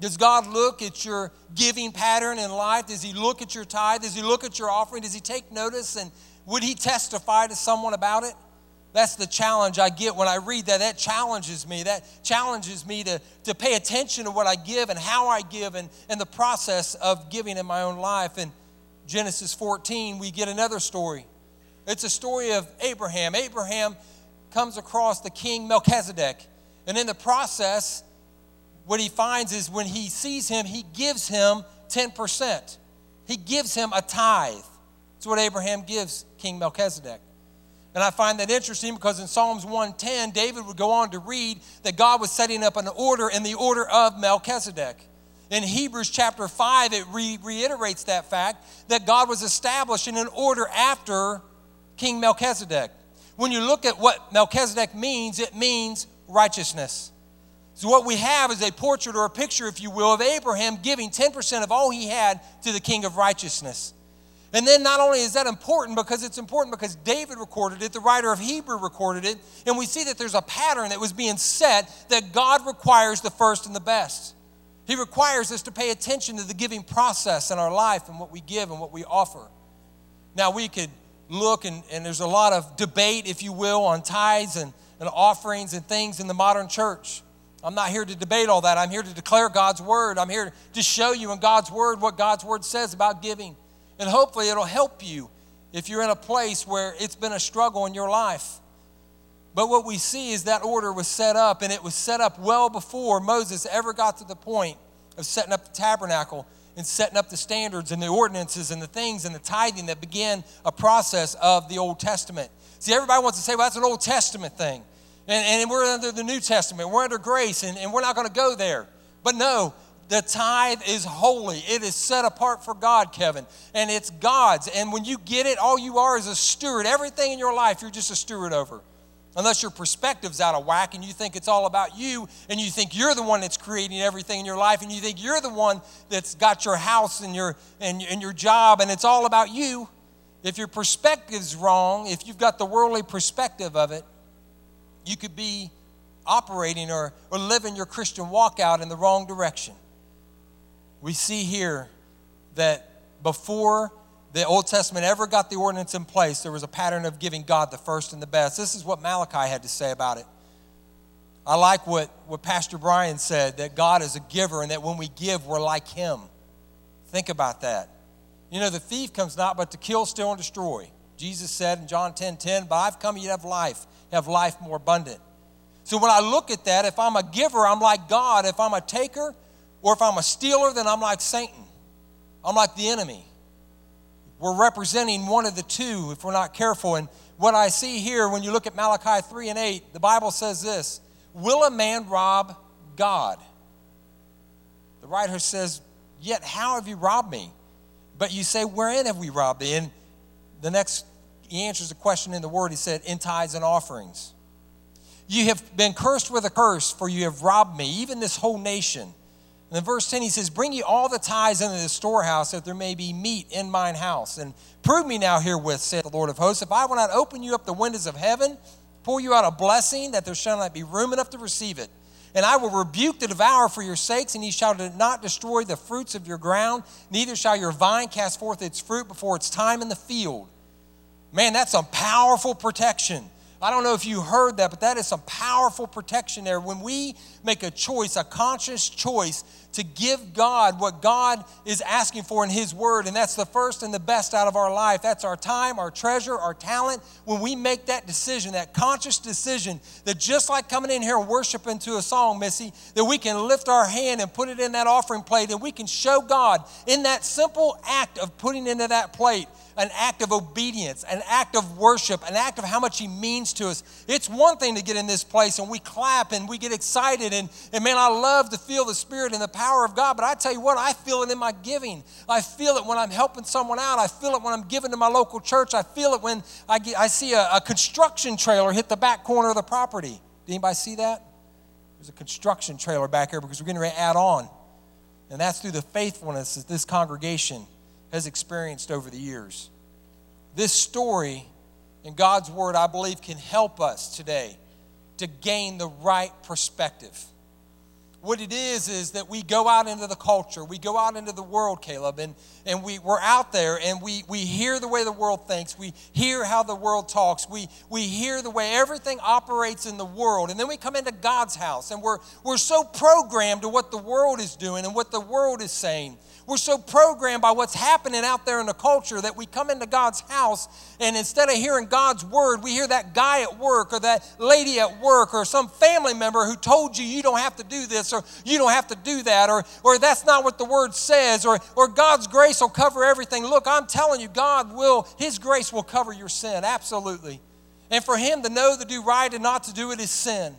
Does God look at your giving pattern in life? Does He look at your tithe? Does He look at your offering? Does He take notice? And would He testify to someone about it? That's the challenge I get when I read that. That challenges me. That challenges me to, to pay attention to what I give and how I give and, and the process of giving in my own life. In Genesis 14, we get another story. It's a story of Abraham. Abraham comes across the king Melchizedek. And in the process, what he finds is when he sees him, he gives him 10%. He gives him a tithe. That's what Abraham gives King Melchizedek. And I find that interesting because in Psalms 110, David would go on to read that God was setting up an order in the order of Melchizedek. In Hebrews chapter 5, it re- reiterates that fact that God was establishing an order after King Melchizedek. When you look at what Melchizedek means, it means righteousness. So, what we have is a portrait or a picture, if you will, of Abraham giving 10% of all he had to the king of righteousness. And then not only is that important because it's important because David recorded it, the writer of Hebrew recorded it, and we see that there's a pattern that was being set that God requires the first and the best. He requires us to pay attention to the giving process in our life and what we give and what we offer. Now, we could look, and, and there's a lot of debate, if you will, on tithes and, and offerings and things in the modern church. I'm not here to debate all that. I'm here to declare God's word. I'm here to show you in God's word what God's word says about giving. And hopefully it'll help you if you're in a place where it's been a struggle in your life. But what we see is that order was set up, and it was set up well before Moses ever got to the point of setting up the tabernacle and setting up the standards and the ordinances and the things and the tithing that began a process of the Old Testament. See, everybody wants to say, well, that's an Old Testament thing. And, and we're under the New Testament, we're under grace, and, and we're not going to go there. But no, the tithe is holy. It is set apart for God, Kevin, and it's God's. And when you get it, all you are is a steward. Everything in your life, you're just a steward over. unless your perspective's out of whack and you think it's all about you and you think you're the one that's creating everything in your life and you think you're the one that's got your house and your and, and your job and it's all about you if your perspective's wrong if you've got the worldly perspective of it you could be operating or, or living your christian walk out in the wrong direction we see here that before the Old Testament ever got the ordinance in place, there was a pattern of giving God the first and the best. This is what Malachi had to say about it. I like what, what Pastor Brian said that God is a giver and that when we give, we're like Him. Think about that. You know, the thief comes not but to kill, steal, and destroy. Jesus said in John 10 10, But I've come you have life, have life more abundant. So when I look at that, if I'm a giver, I'm like God. If I'm a taker, or if I'm a stealer, then I'm like Satan. I'm like the enemy we're representing one of the two if we're not careful. And what I see here, when you look at Malachi 3 and 8, the Bible says this Will a man rob God? The writer says, Yet how have you robbed me? But you say, Wherein have we robbed thee? And the next, he answers the question in the word. He said, In tithes and offerings. You have been cursed with a curse, for you have robbed me, even this whole nation. And in verse 10, he says, Bring ye all the tithes into the storehouse, that there may be meat in mine house. And prove me now herewith, saith the Lord of hosts, if I will not open you up the windows of heaven, pour you out a blessing, that there shall not be room enough to receive it. And I will rebuke the devourer for your sakes, and ye shall not destroy the fruits of your ground, neither shall your vine cast forth its fruit before its time in the field. Man, that's some powerful protection. I don't know if you heard that, but that is some powerful protection there. When we make a choice, a conscious choice to give God what God is asking for in His Word, and that's the first and the best out of our life. That's our time, our treasure, our talent. When we make that decision, that conscious decision, that just like coming in here worshiping to a song, Missy, that we can lift our hand and put it in that offering plate, and we can show God in that simple act of putting into that plate an act of obedience, an act of worship, an act of how much He means to us. It's one thing to get in this place and we clap and we get excited, and, and man, I love to feel the Spirit and the power of God, but I tell you what, I feel it in my giving. I feel it when I'm helping someone out. I feel it when I'm giving to my local church. I feel it when I, get, I see a, a construction trailer hit the back corner of the property. Did anybody see that? There's a construction trailer back here because we're getting ready to add on. And that's through the faithfulness that this congregation has experienced over the years. This story in God's Word, I believe, can help us today to gain the right perspective. What it is, is that we go out into the culture, we go out into the world, Caleb, and, and we, we're out there and we, we hear the way the world thinks, we hear how the world talks, we, we hear the way everything operates in the world, and then we come into God's house and we're, we're so programmed to what the world is doing and what the world is saying we're so programmed by what's happening out there in the culture that we come into God's house and instead of hearing God's word, we hear that guy at work or that lady at work or some family member who told you you don't have to do this or you don't have to do that or, or that's not what the word says or, or God's grace will cover everything. Look, I'm telling you, God will, His grace will cover your sin, absolutely. And for Him to know to do right and not to do it is sin.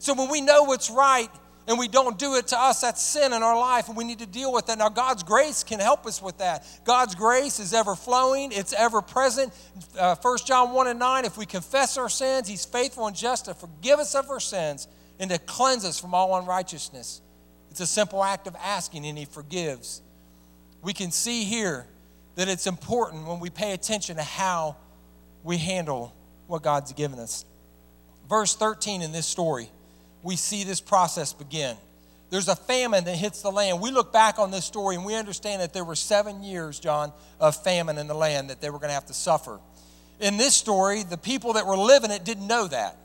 So when we know what's right, and we don't do it to us, that's sin in our life, and we need to deal with that. Now, God's grace can help us with that. God's grace is ever flowing, it's ever present. Uh, 1 John 1 and 9, if we confess our sins, He's faithful and just to forgive us of our sins and to cleanse us from all unrighteousness. It's a simple act of asking, and He forgives. We can see here that it's important when we pay attention to how we handle what God's given us. Verse 13 in this story we see this process begin. There's a famine that hits the land. We look back on this story and we understand that there were seven years, John, of famine in the land that they were going to have to suffer. In this story, the people that were living it didn't know that.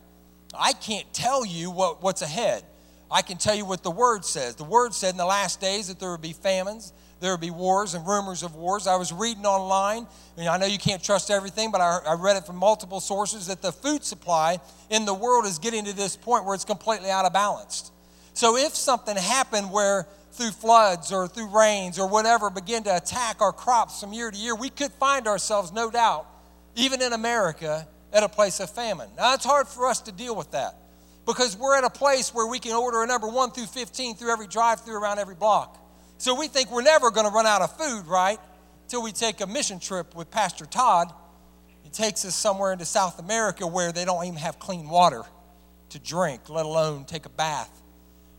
I can't tell you what, what's ahead. I can tell you what the word says. The word said in the last days that there would be famines, there would be wars and rumors of wars. I was reading online, and I know you can't trust everything, but I, I read it from multiple sources that the food supply in the world is getting to this point where it's completely out of balance. So if something happened where through floods or through rains or whatever begin to attack our crops from year to year, we could find ourselves, no doubt, even in America, at a place of famine. Now, it's hard for us to deal with that because we're at a place where we can order a number 1 through 15 through every drive through around every block. So we think we're never going to run out of food, right? Till we take a mission trip with Pastor Todd. He takes us somewhere into South America where they don't even have clean water to drink, let alone take a bath.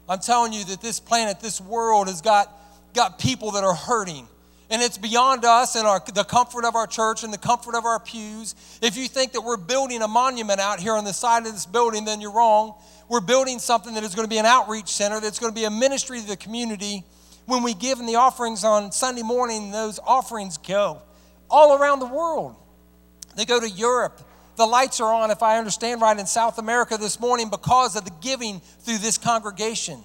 I'm telling you that this planet, this world has got, got people that are hurting. And it's beyond us and our, the comfort of our church and the comfort of our pews. If you think that we're building a monument out here on the side of this building, then you're wrong. We're building something that is going to be an outreach center, that's going to be a ministry to the community. When we give in the offerings on Sunday morning, those offerings go all around the world. They go to Europe. The lights are on, if I understand right, in South America this morning because of the giving through this congregation.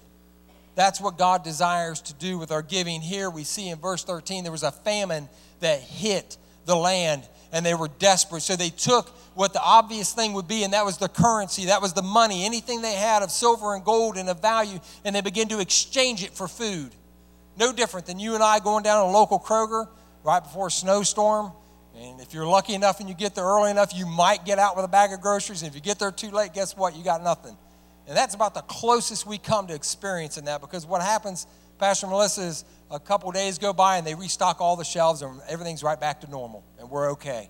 That's what God desires to do with our giving. Here we see in verse 13 there was a famine that hit the land and they were desperate. So they took what the obvious thing would be, and that was the currency, that was the money, anything they had of silver and gold and of value, and they began to exchange it for food. No different than you and I going down to a local Kroger right before a snowstorm. And if you're lucky enough and you get there early enough, you might get out with a bag of groceries. And if you get there too late, guess what? You got nothing. And that's about the closest we come to experiencing that because what happens, Pastor Melissa, is a couple days go by and they restock all the shelves and everything's right back to normal and we're okay.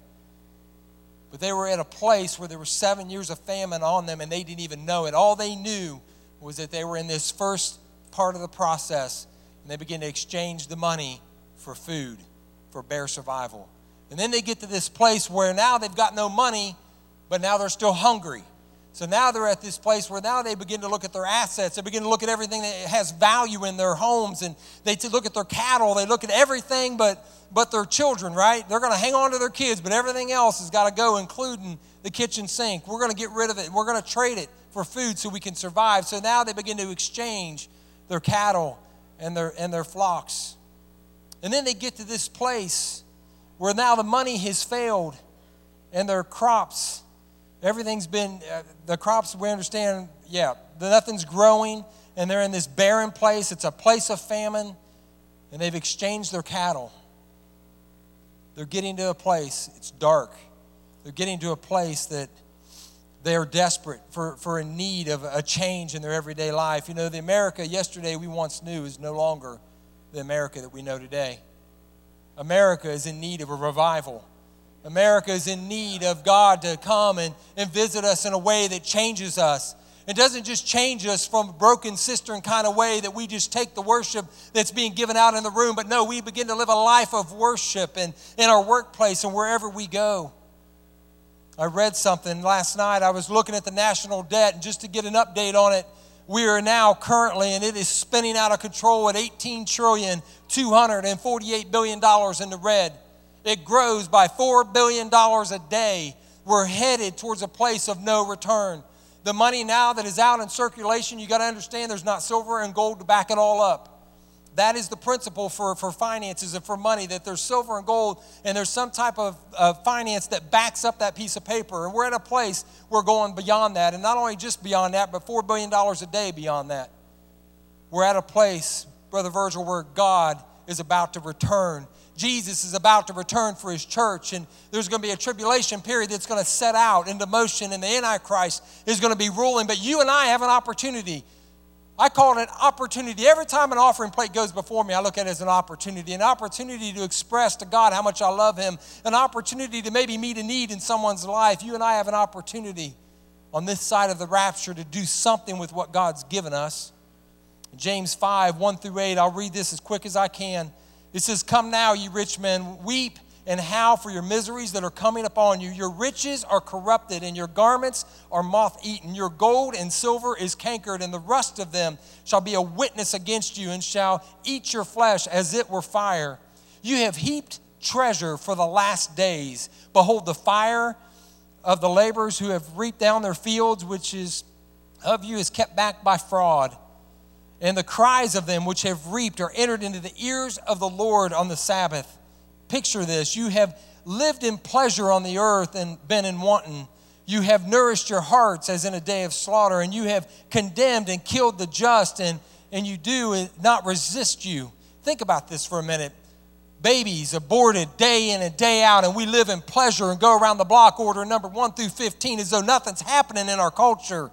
But they were at a place where there were seven years of famine on them and they didn't even know it. All they knew was that they were in this first part of the process and they begin to exchange the money for food, for bare survival. And then they get to this place where now they've got no money, but now they're still hungry. So now they're at this place where now they begin to look at their assets. They begin to look at everything that has value in their homes, and they look at their cattle. They look at everything but but their children. Right? They're going to hang on to their kids, but everything else has got to go, including the kitchen sink. We're going to get rid of it. We're going to trade it for food so we can survive. So now they begin to exchange their cattle and their and their flocks, and then they get to this place where now the money has failed, and their crops everything's been, uh, the crops, we understand, yeah, nothing's growing, and they're in this barren place. It's a place of famine, and they've exchanged their cattle. They're getting to a place, it's dark. They're getting to a place that they are desperate for, for a need of a change in their everyday life. You know, the America yesterday we once knew is no longer the America that we know today. America is in need of a revival. America is in need of God to come and, and visit us in a way that changes us. It doesn't just change us from a broken cistern kind of way that we just take the worship that's being given out in the room, but no, we begin to live a life of worship and in our workplace and wherever we go. I read something last night. I was looking at the national debt, and just to get an update on it, we are now currently, and it is spinning out of control at 18 trillion, 248 billion dollars in the red. It grows by $4 billion a day. We're headed towards a place of no return. The money now that is out in circulation, you got to understand there's not silver and gold to back it all up. That is the principle for, for finances and for money that there's silver and gold and there's some type of, finance that backs up that piece of paper. And we're at a place we're going beyond that. And not only just beyond that, but $4 billion a day beyond that. We're at a place, Brother Virgil, where God is about to return Jesus is about to return for his church, and there's going to be a tribulation period that's going to set out into motion, and the Antichrist is going to be ruling. But you and I have an opportunity. I call it an opportunity. Every time an offering plate goes before me, I look at it as an opportunity an opportunity to express to God how much I love Him, an opportunity to maybe meet a need in someone's life. You and I have an opportunity on this side of the rapture to do something with what God's given us. James 5 1 through 8, I'll read this as quick as I can. It says, Come now, ye rich men, weep and how for your miseries that are coming upon you. Your riches are corrupted, and your garments are moth eaten. Your gold and silver is cankered, and the rust of them shall be a witness against you, and shall eat your flesh as it were fire. You have heaped treasure for the last days. Behold, the fire of the laborers who have reaped down their fields, which is of you, is kept back by fraud and the cries of them which have reaped are entered into the ears of the Lord on the Sabbath. Picture this you have lived in pleasure on the earth and been in wanton. You have nourished your hearts as in a day of slaughter, and you have condemned and killed the just, and, and you do not resist you. Think about this for a minute. Babies aborted day in and day out, and we live in pleasure and go around the block order number one through 15 as though nothing's happening in our culture.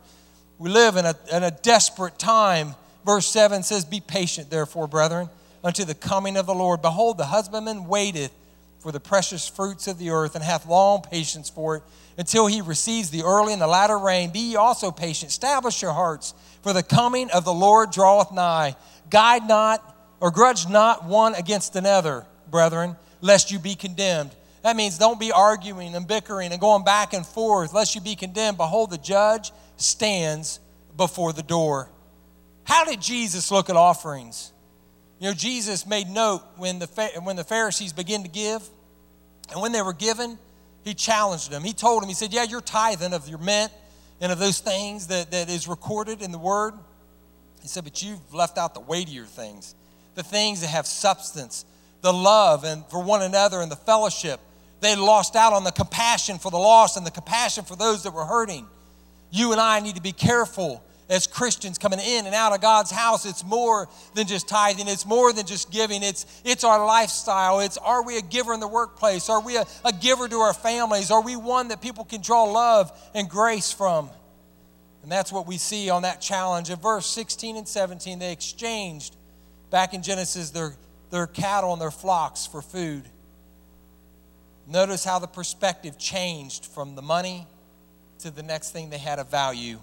We live in a, in a desperate time Verse 7 says, Be patient, therefore, brethren, unto the coming of the Lord. Behold, the husbandman waiteth for the precious fruits of the earth, and hath long patience for it, until he receives the early and the latter rain. Be ye also patient. Establish your hearts, for the coming of the Lord draweth nigh. Guide not, or grudge not one against another, brethren, lest you be condemned. That means don't be arguing and bickering and going back and forth, lest you be condemned. Behold, the judge stands before the door. How did Jesus look at offerings? You know, Jesus made note when the, when the Pharisees began to give, and when they were given, he challenged them. He told them, he said, Yeah, you're tithing of your mint and of those things that, that is recorded in the Word. He said, But you've left out the weightier things, the things that have substance, the love and for one another and the fellowship. They lost out on the compassion for the lost and the compassion for those that were hurting. You and I need to be careful as Christians coming in and out of God's house, it's more than just tithing. It's more than just giving. It's, it's our lifestyle. It's are we a giver in the workplace? Are we a, a giver to our families? Are we one that people can draw love and grace from? And that's what we see on that challenge. In verse 16 and 17, they exchanged back in Genesis their, their cattle and their flocks for food. Notice how the perspective changed from the money to the next thing they had of value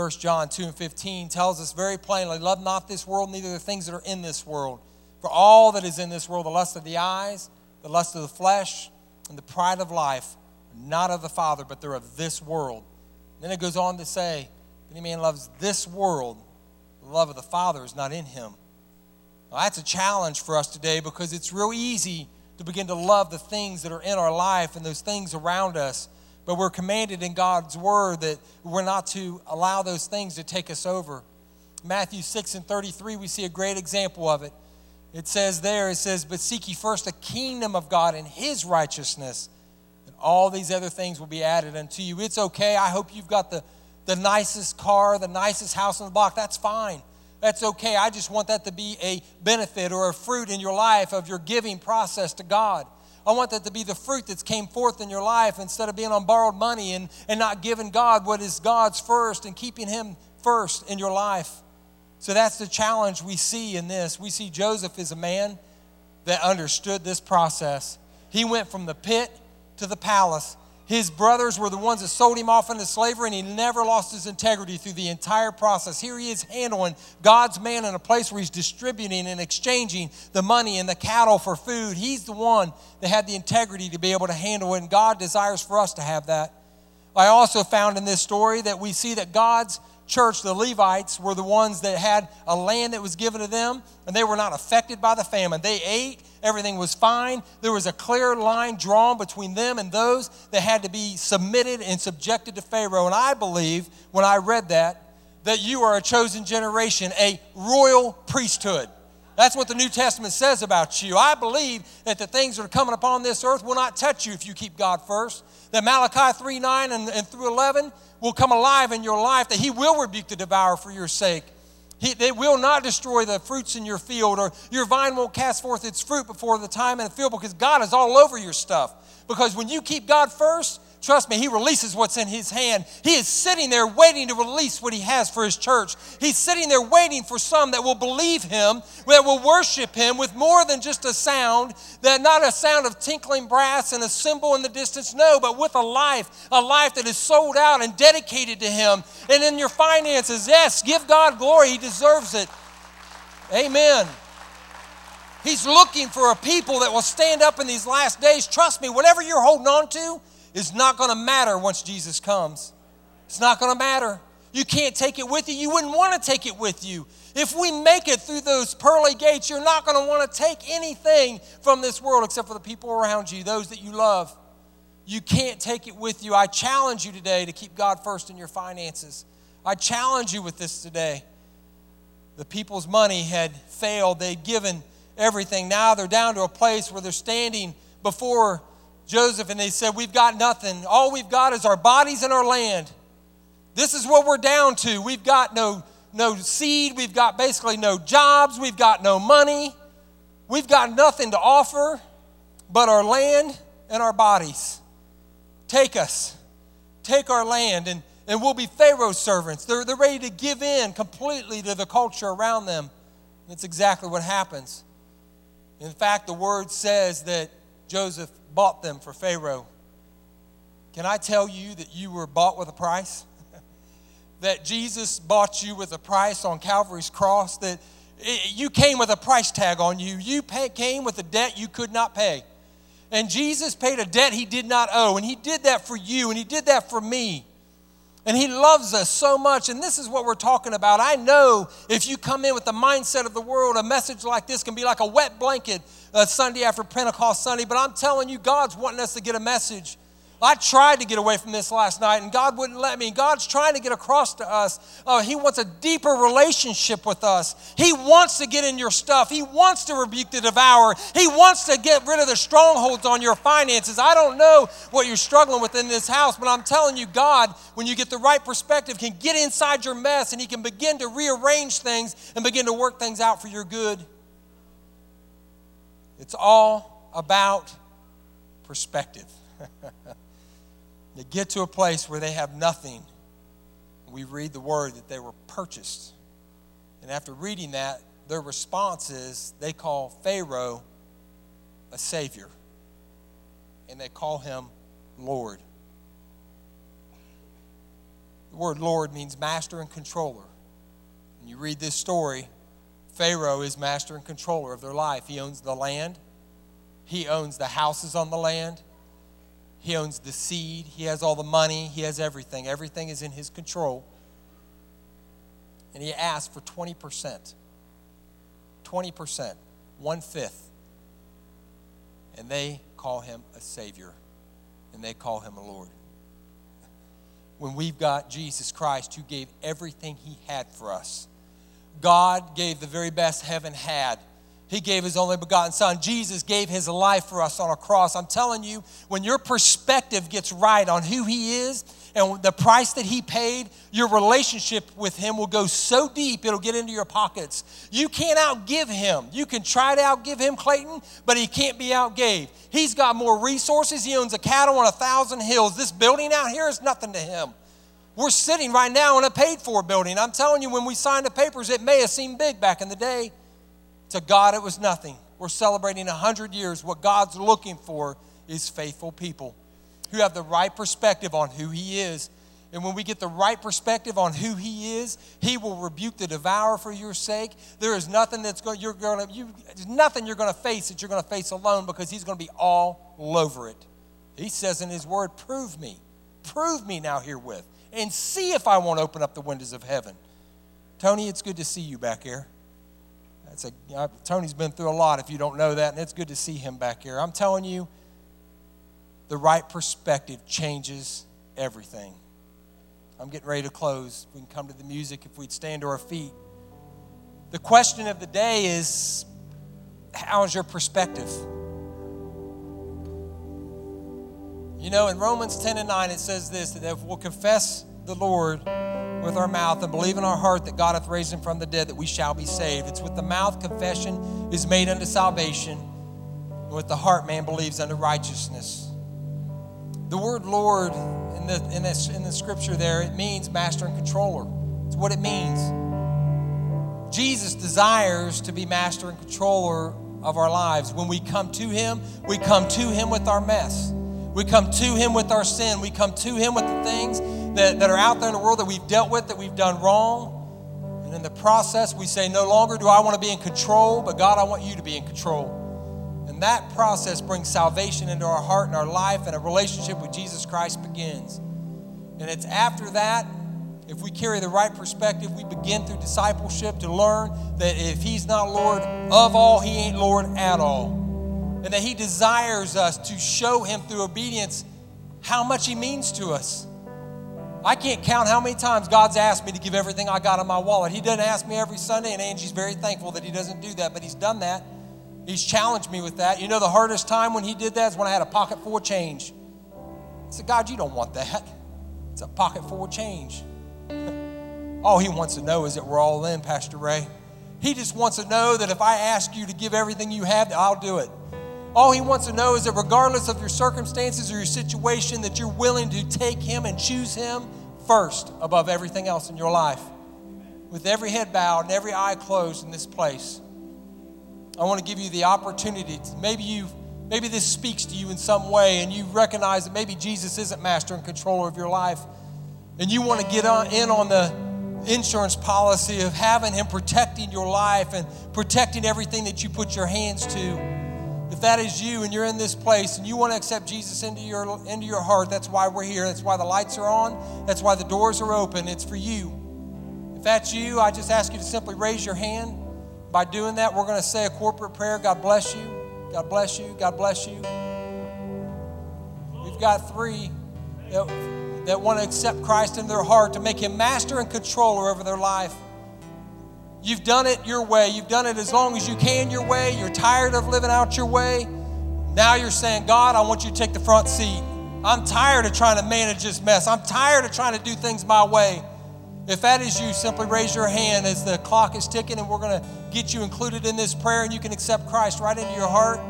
1 John 2 and 15 tells us very plainly love not this world, neither the things that are in this world. For all that is in this world, the lust of the eyes, the lust of the flesh, and the pride of life, not of the Father, but they're of this world. then it goes on to say, if any man loves this world, the love of the Father is not in him. Well, that's a challenge for us today because it's real easy to begin to love the things that are in our life and those things around us but we're commanded in God's word that we're not to allow those things to take us over. Matthew 6 and 33, we see a great example of it. It says there, it says, But seek ye first the kingdom of God and his righteousness, and all these other things will be added unto you. It's okay. I hope you've got the, the nicest car, the nicest house on the block. That's fine. That's okay. I just want that to be a benefit or a fruit in your life of your giving process to God. I want that to be the fruit that's came forth in your life instead of being on borrowed money and, and not giving God what is God's first and keeping Him first in your life. So that's the challenge we see in this. We see Joseph is a man that understood this process. He went from the pit to the palace his brothers were the ones that sold him off into slavery, and he never lost his integrity through the entire process. Here he is handling God's man in a place where he's distributing and exchanging the money and the cattle for food. He's the one that had the integrity to be able to handle it, and God desires for us to have that. I also found in this story that we see that God's church, the Levites, were the ones that had a land that was given to them, and they were not affected by the famine. They ate, everything was fine. There was a clear line drawn between them and those that had to be submitted and subjected to Pharaoh. And I believe, when I read that, that you are a chosen generation, a royal priesthood. That's what the New Testament says about you. I believe that the things that are coming upon this earth will not touch you if you keep God first. That Malachi 3 9 and, and through 11 will come alive in your life, that He will rebuke the devourer for your sake. He, they will not destroy the fruits in your field, or your vine won't cast forth its fruit before the time in the field because God is all over your stuff. Because when you keep God first, Trust me, He releases what's in His hand. He is sitting there waiting to release what He has for His church. He's sitting there waiting for some that will believe Him, that will worship Him with more than just a sound, that not a sound of tinkling brass and a cymbal in the distance, no, but with a life, a life that is sold out and dedicated to Him. And in your finances, yes, give God glory. He deserves it. Amen. He's looking for a people that will stand up in these last days. Trust me, whatever you're holding on to, is not going to matter once Jesus comes. It's not going to matter. You can't take it with you. You wouldn't want to take it with you. If we make it through those pearly gates, you're not going to want to take anything from this world except for the people around you, those that you love. You can't take it with you. I challenge you today to keep God first in your finances. I challenge you with this today. The people's money had failed, they'd given everything. Now they're down to a place where they're standing before Joseph and they said, We've got nothing. All we've got is our bodies and our land. This is what we're down to. We've got no, no seed. We've got basically no jobs. We've got no money. We've got nothing to offer but our land and our bodies. Take us. Take our land, and, and we'll be Pharaoh's servants. They're, they're ready to give in completely to the culture around them. That's exactly what happens. In fact, the word says that Joseph bought them for Pharaoh. Can I tell you that you were bought with a price? that Jesus bought you with a price on Calvary's cross? That it- you came with a price tag on you. You pay, came with a debt you could not pay. And Jesus paid a debt he did not owe. And he did that for you, and he did that for me. And he loves us so much. And this is what we're talking about. I know if you come in with the mindset of the world, a message like this can be like a wet blanket uh, Sunday after Pentecost Sunday. But I'm telling you, God's wanting us to get a message. I tried to get away from this last night, and God wouldn't let me. God's trying to get across to us. Uh, he wants a deeper relationship with us. He wants to get in your stuff. He wants to rebuke the devourer. He wants to get rid of the strongholds on your finances. I don't know what you're struggling with in this house, but I'm telling you, God, when you get the right perspective, can get inside your mess and He can begin to rearrange things and begin to work things out for your good. It's all about perspective. They get to a place where they have nothing. We read the word that they were purchased. And after reading that, their response is they call Pharaoh a savior. And they call him Lord. The word Lord means master and controller. When you read this story, Pharaoh is master and controller of their life. He owns the land, he owns the houses on the land, he owns the seed. He has all the money. He has everything. Everything is in his control. And he asked for 20%. 20%, one fifth. And they call him a Savior, and they call him a Lord. When we've got Jesus Christ who gave everything he had for us, God gave the very best heaven had he gave his only begotten son. Jesus gave his life for us on a cross. I'm telling you, when your perspective gets right on who he is and the price that he paid, your relationship with him will go so deep it'll get into your pockets. You can't outgive him. You can try to outgive him, Clayton, but he can't be outgave. He's got more resources. He owns a cattle on a thousand hills. This building out here is nothing to him. We're sitting right now in a paid for building. I'm telling you, when we signed the papers, it may have seemed big back in the day. To God, it was nothing. We're celebrating 100 years. What God's looking for is faithful people who have the right perspective on who He is. And when we get the right perspective on who He is, He will rebuke the devourer for your sake. There is nothing that's going you're going to you, there's nothing you're going to face that you're going to face alone because He's going to be all over it. He says in His Word, "Prove me, prove me now herewith, and see if I won't open up the windows of heaven." Tony, it's good to see you back here. That's a, you know, Tony's been through a lot if you don't know that, and it's good to see him back here. I'm telling you, the right perspective changes everything. I'm getting ready to close. We can come to the music if we'd stand to our feet. The question of the day is how's your perspective? You know, in Romans 10 and 9, it says this that if we'll confess the Lord with our mouth and believe in our heart that God hath raised him from the dead, that we shall be saved. It's with the mouth confession is made unto salvation, and with the heart man believes unto righteousness. The word Lord in the, in, this, in the scripture there, it means master and controller. It's what it means. Jesus desires to be master and controller of our lives. When we come to him, we come to him with our mess. We come to him with our sin. We come to him with the things that, that are out there in the world that we've dealt with, that we've done wrong. And in the process, we say, No longer do I want to be in control, but God, I want you to be in control. And that process brings salvation into our heart and our life, and a relationship with Jesus Christ begins. And it's after that, if we carry the right perspective, we begin through discipleship to learn that if He's not Lord of all, He ain't Lord at all. And that He desires us to show Him through obedience how much He means to us. I can't count how many times God's asked me to give everything I got in my wallet. He doesn't ask me every Sunday, and Angie's very thankful that He doesn't do that, but He's done that. He's challenged me with that. You know, the hardest time when He did that is when I had a pocket full of change. I said, God, you don't want that. It's a pocket full of change. all He wants to know is that we're all in, Pastor Ray. He just wants to know that if I ask you to give everything you have, I'll do it. All he wants to know is that regardless of your circumstances or your situation, that you're willing to take him and choose him first above everything else in your life. With every head bowed and every eye closed in this place, I want to give you the opportunity. To, maybe you've maybe this speaks to you in some way and you recognize that maybe Jesus isn't master and controller of your life and you want to get on, in on the insurance policy of having him protecting your life and protecting everything that you put your hands to. If that is you and you're in this place and you want to accept Jesus into your, into your heart, that's why we're here. That's why the lights are on. That's why the doors are open. It's for you. If that's you, I just ask you to simply raise your hand. By doing that, we're going to say a corporate prayer. God bless you. God bless you. God bless you. We've got three that, that want to accept Christ into their heart to make him master and controller over their life. You've done it your way. You've done it as long as you can your way. You're tired of living out your way. Now you're saying, God, I want you to take the front seat. I'm tired of trying to manage this mess. I'm tired of trying to do things my way. If that is you, simply raise your hand as the clock is ticking, and we're going to get you included in this prayer, and you can accept Christ right into your heart.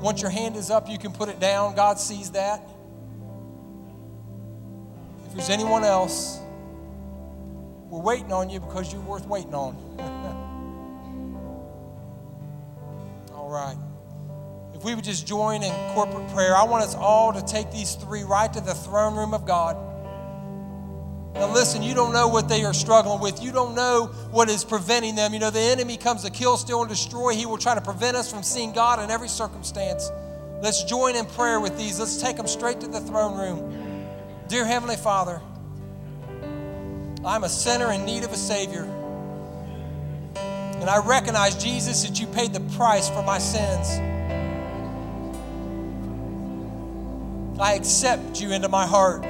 Once your hand is up, you can put it down. God sees that. If there's anyone else, we're waiting on you because you're worth waiting on. all right. If we would just join in corporate prayer, I want us all to take these three right to the throne room of God. Now, listen, you don't know what they are struggling with. You don't know what is preventing them. You know, the enemy comes to kill, steal, and destroy. He will try to prevent us from seeing God in every circumstance. Let's join in prayer with these. Let's take them straight to the throne room. Dear Heavenly Father, I'm a sinner in need of a Savior. And I recognize, Jesus, that you paid the price for my sins. I accept you into my heart.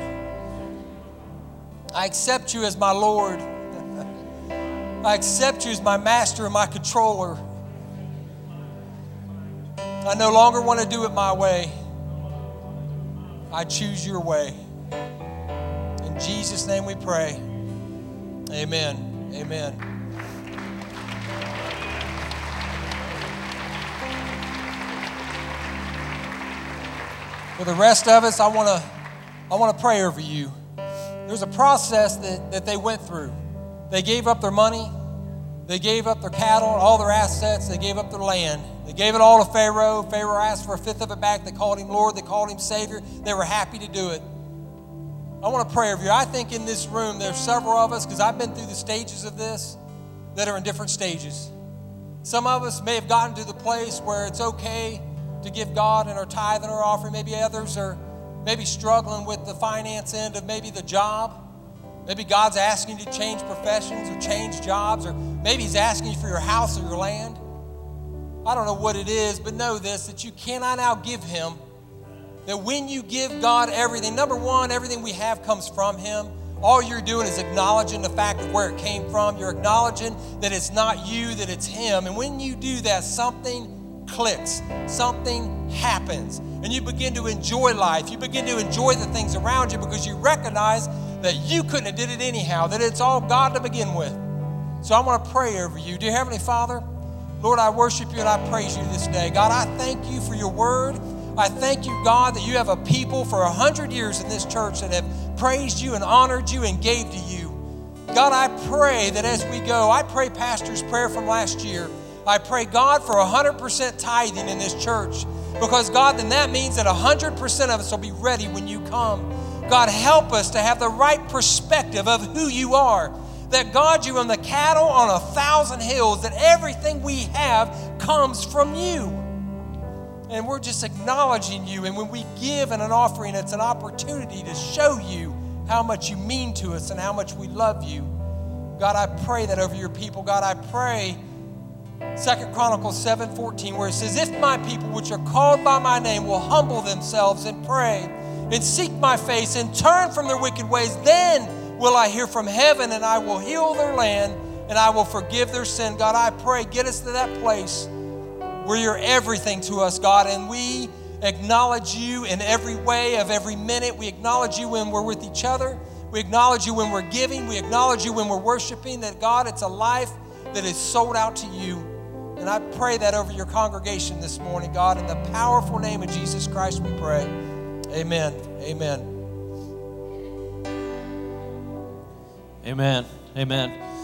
I accept you as my Lord. I accept you as my master and my controller. I no longer want to do it my way. I choose your way. In Jesus' name we pray. Amen. Amen. For the rest of us, I want to I want to pray over you. There's a process that, that they went through. They gave up their money, they gave up their cattle, all their assets, they gave up their land. They gave it all to Pharaoh. Pharaoh asked for a fifth of it back. They called him Lord, they called him Savior. They were happy to do it. I want to pray over you. I think in this room there's several of us, because I've been through the stages of this, that are in different stages. Some of us may have gotten to the place where it's okay to give God and our tithe and our offering. Maybe others are maybe struggling with the finance end of maybe the job. Maybe God's asking you to change professions or change jobs, or maybe He's asking you for your house or your land. I don't know what it is, but know this that you cannot outgive Him. That when you give God everything, number one, everything we have comes from Him. All you're doing is acknowledging the fact of where it came from. You're acknowledging that it's not you, that it's Him. And when you do that, something clicks, something happens, and you begin to enjoy life. You begin to enjoy the things around you because you recognize that you couldn't have did it anyhow, that it's all God to begin with. So I want to pray over you. Dear Heavenly Father, Lord, I worship you and I praise you this day. God, I thank you for your word. I thank you, God, that you have a people for a hundred years in this church that have praised you and honored you and gave to you. God, I pray that as we go, I pray Pastor's prayer from last year. I pray, God, for 100% tithing in this church. Because, God, then that means that 100% of us will be ready when you come. God, help us to have the right perspective of who you are. That, God, you own the cattle on a thousand hills, that everything we have comes from you. And we're just acknowledging you. And when we give in an offering, it's an opportunity to show you how much you mean to us and how much we love you. God, I pray that over your people. God, I pray Second Chronicles 7:14, where it says, If my people which are called by my name will humble themselves and pray and seek my face and turn from their wicked ways, then will I hear from heaven and I will heal their land and I will forgive their sin. God, I pray, get us to that place where you're everything to us, God, and we acknowledge you in every way of every minute. We acknowledge you when we're with each other. We acknowledge you when we're giving. We acknowledge you when we're worshiping. That, God, it's a life that is sold out to you. And I pray that over your congregation this morning, God. In the powerful name of Jesus Christ, we pray. Amen. Amen. Amen. Amen.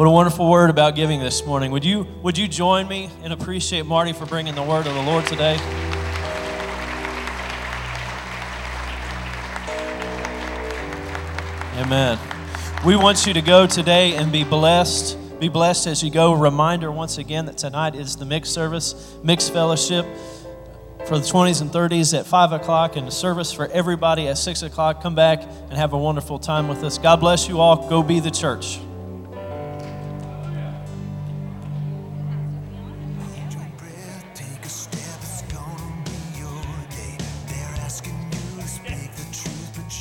What a wonderful word about giving this morning. Would you, would you join me and appreciate Marty for bringing the word of the Lord today? Amen. We want you to go today and be blessed. Be blessed as you go. Reminder once again that tonight is the mixed service, mixed fellowship for the 20s and 30s at 5 o'clock and the service for everybody at 6 o'clock. Come back and have a wonderful time with us. God bless you all. Go be the church.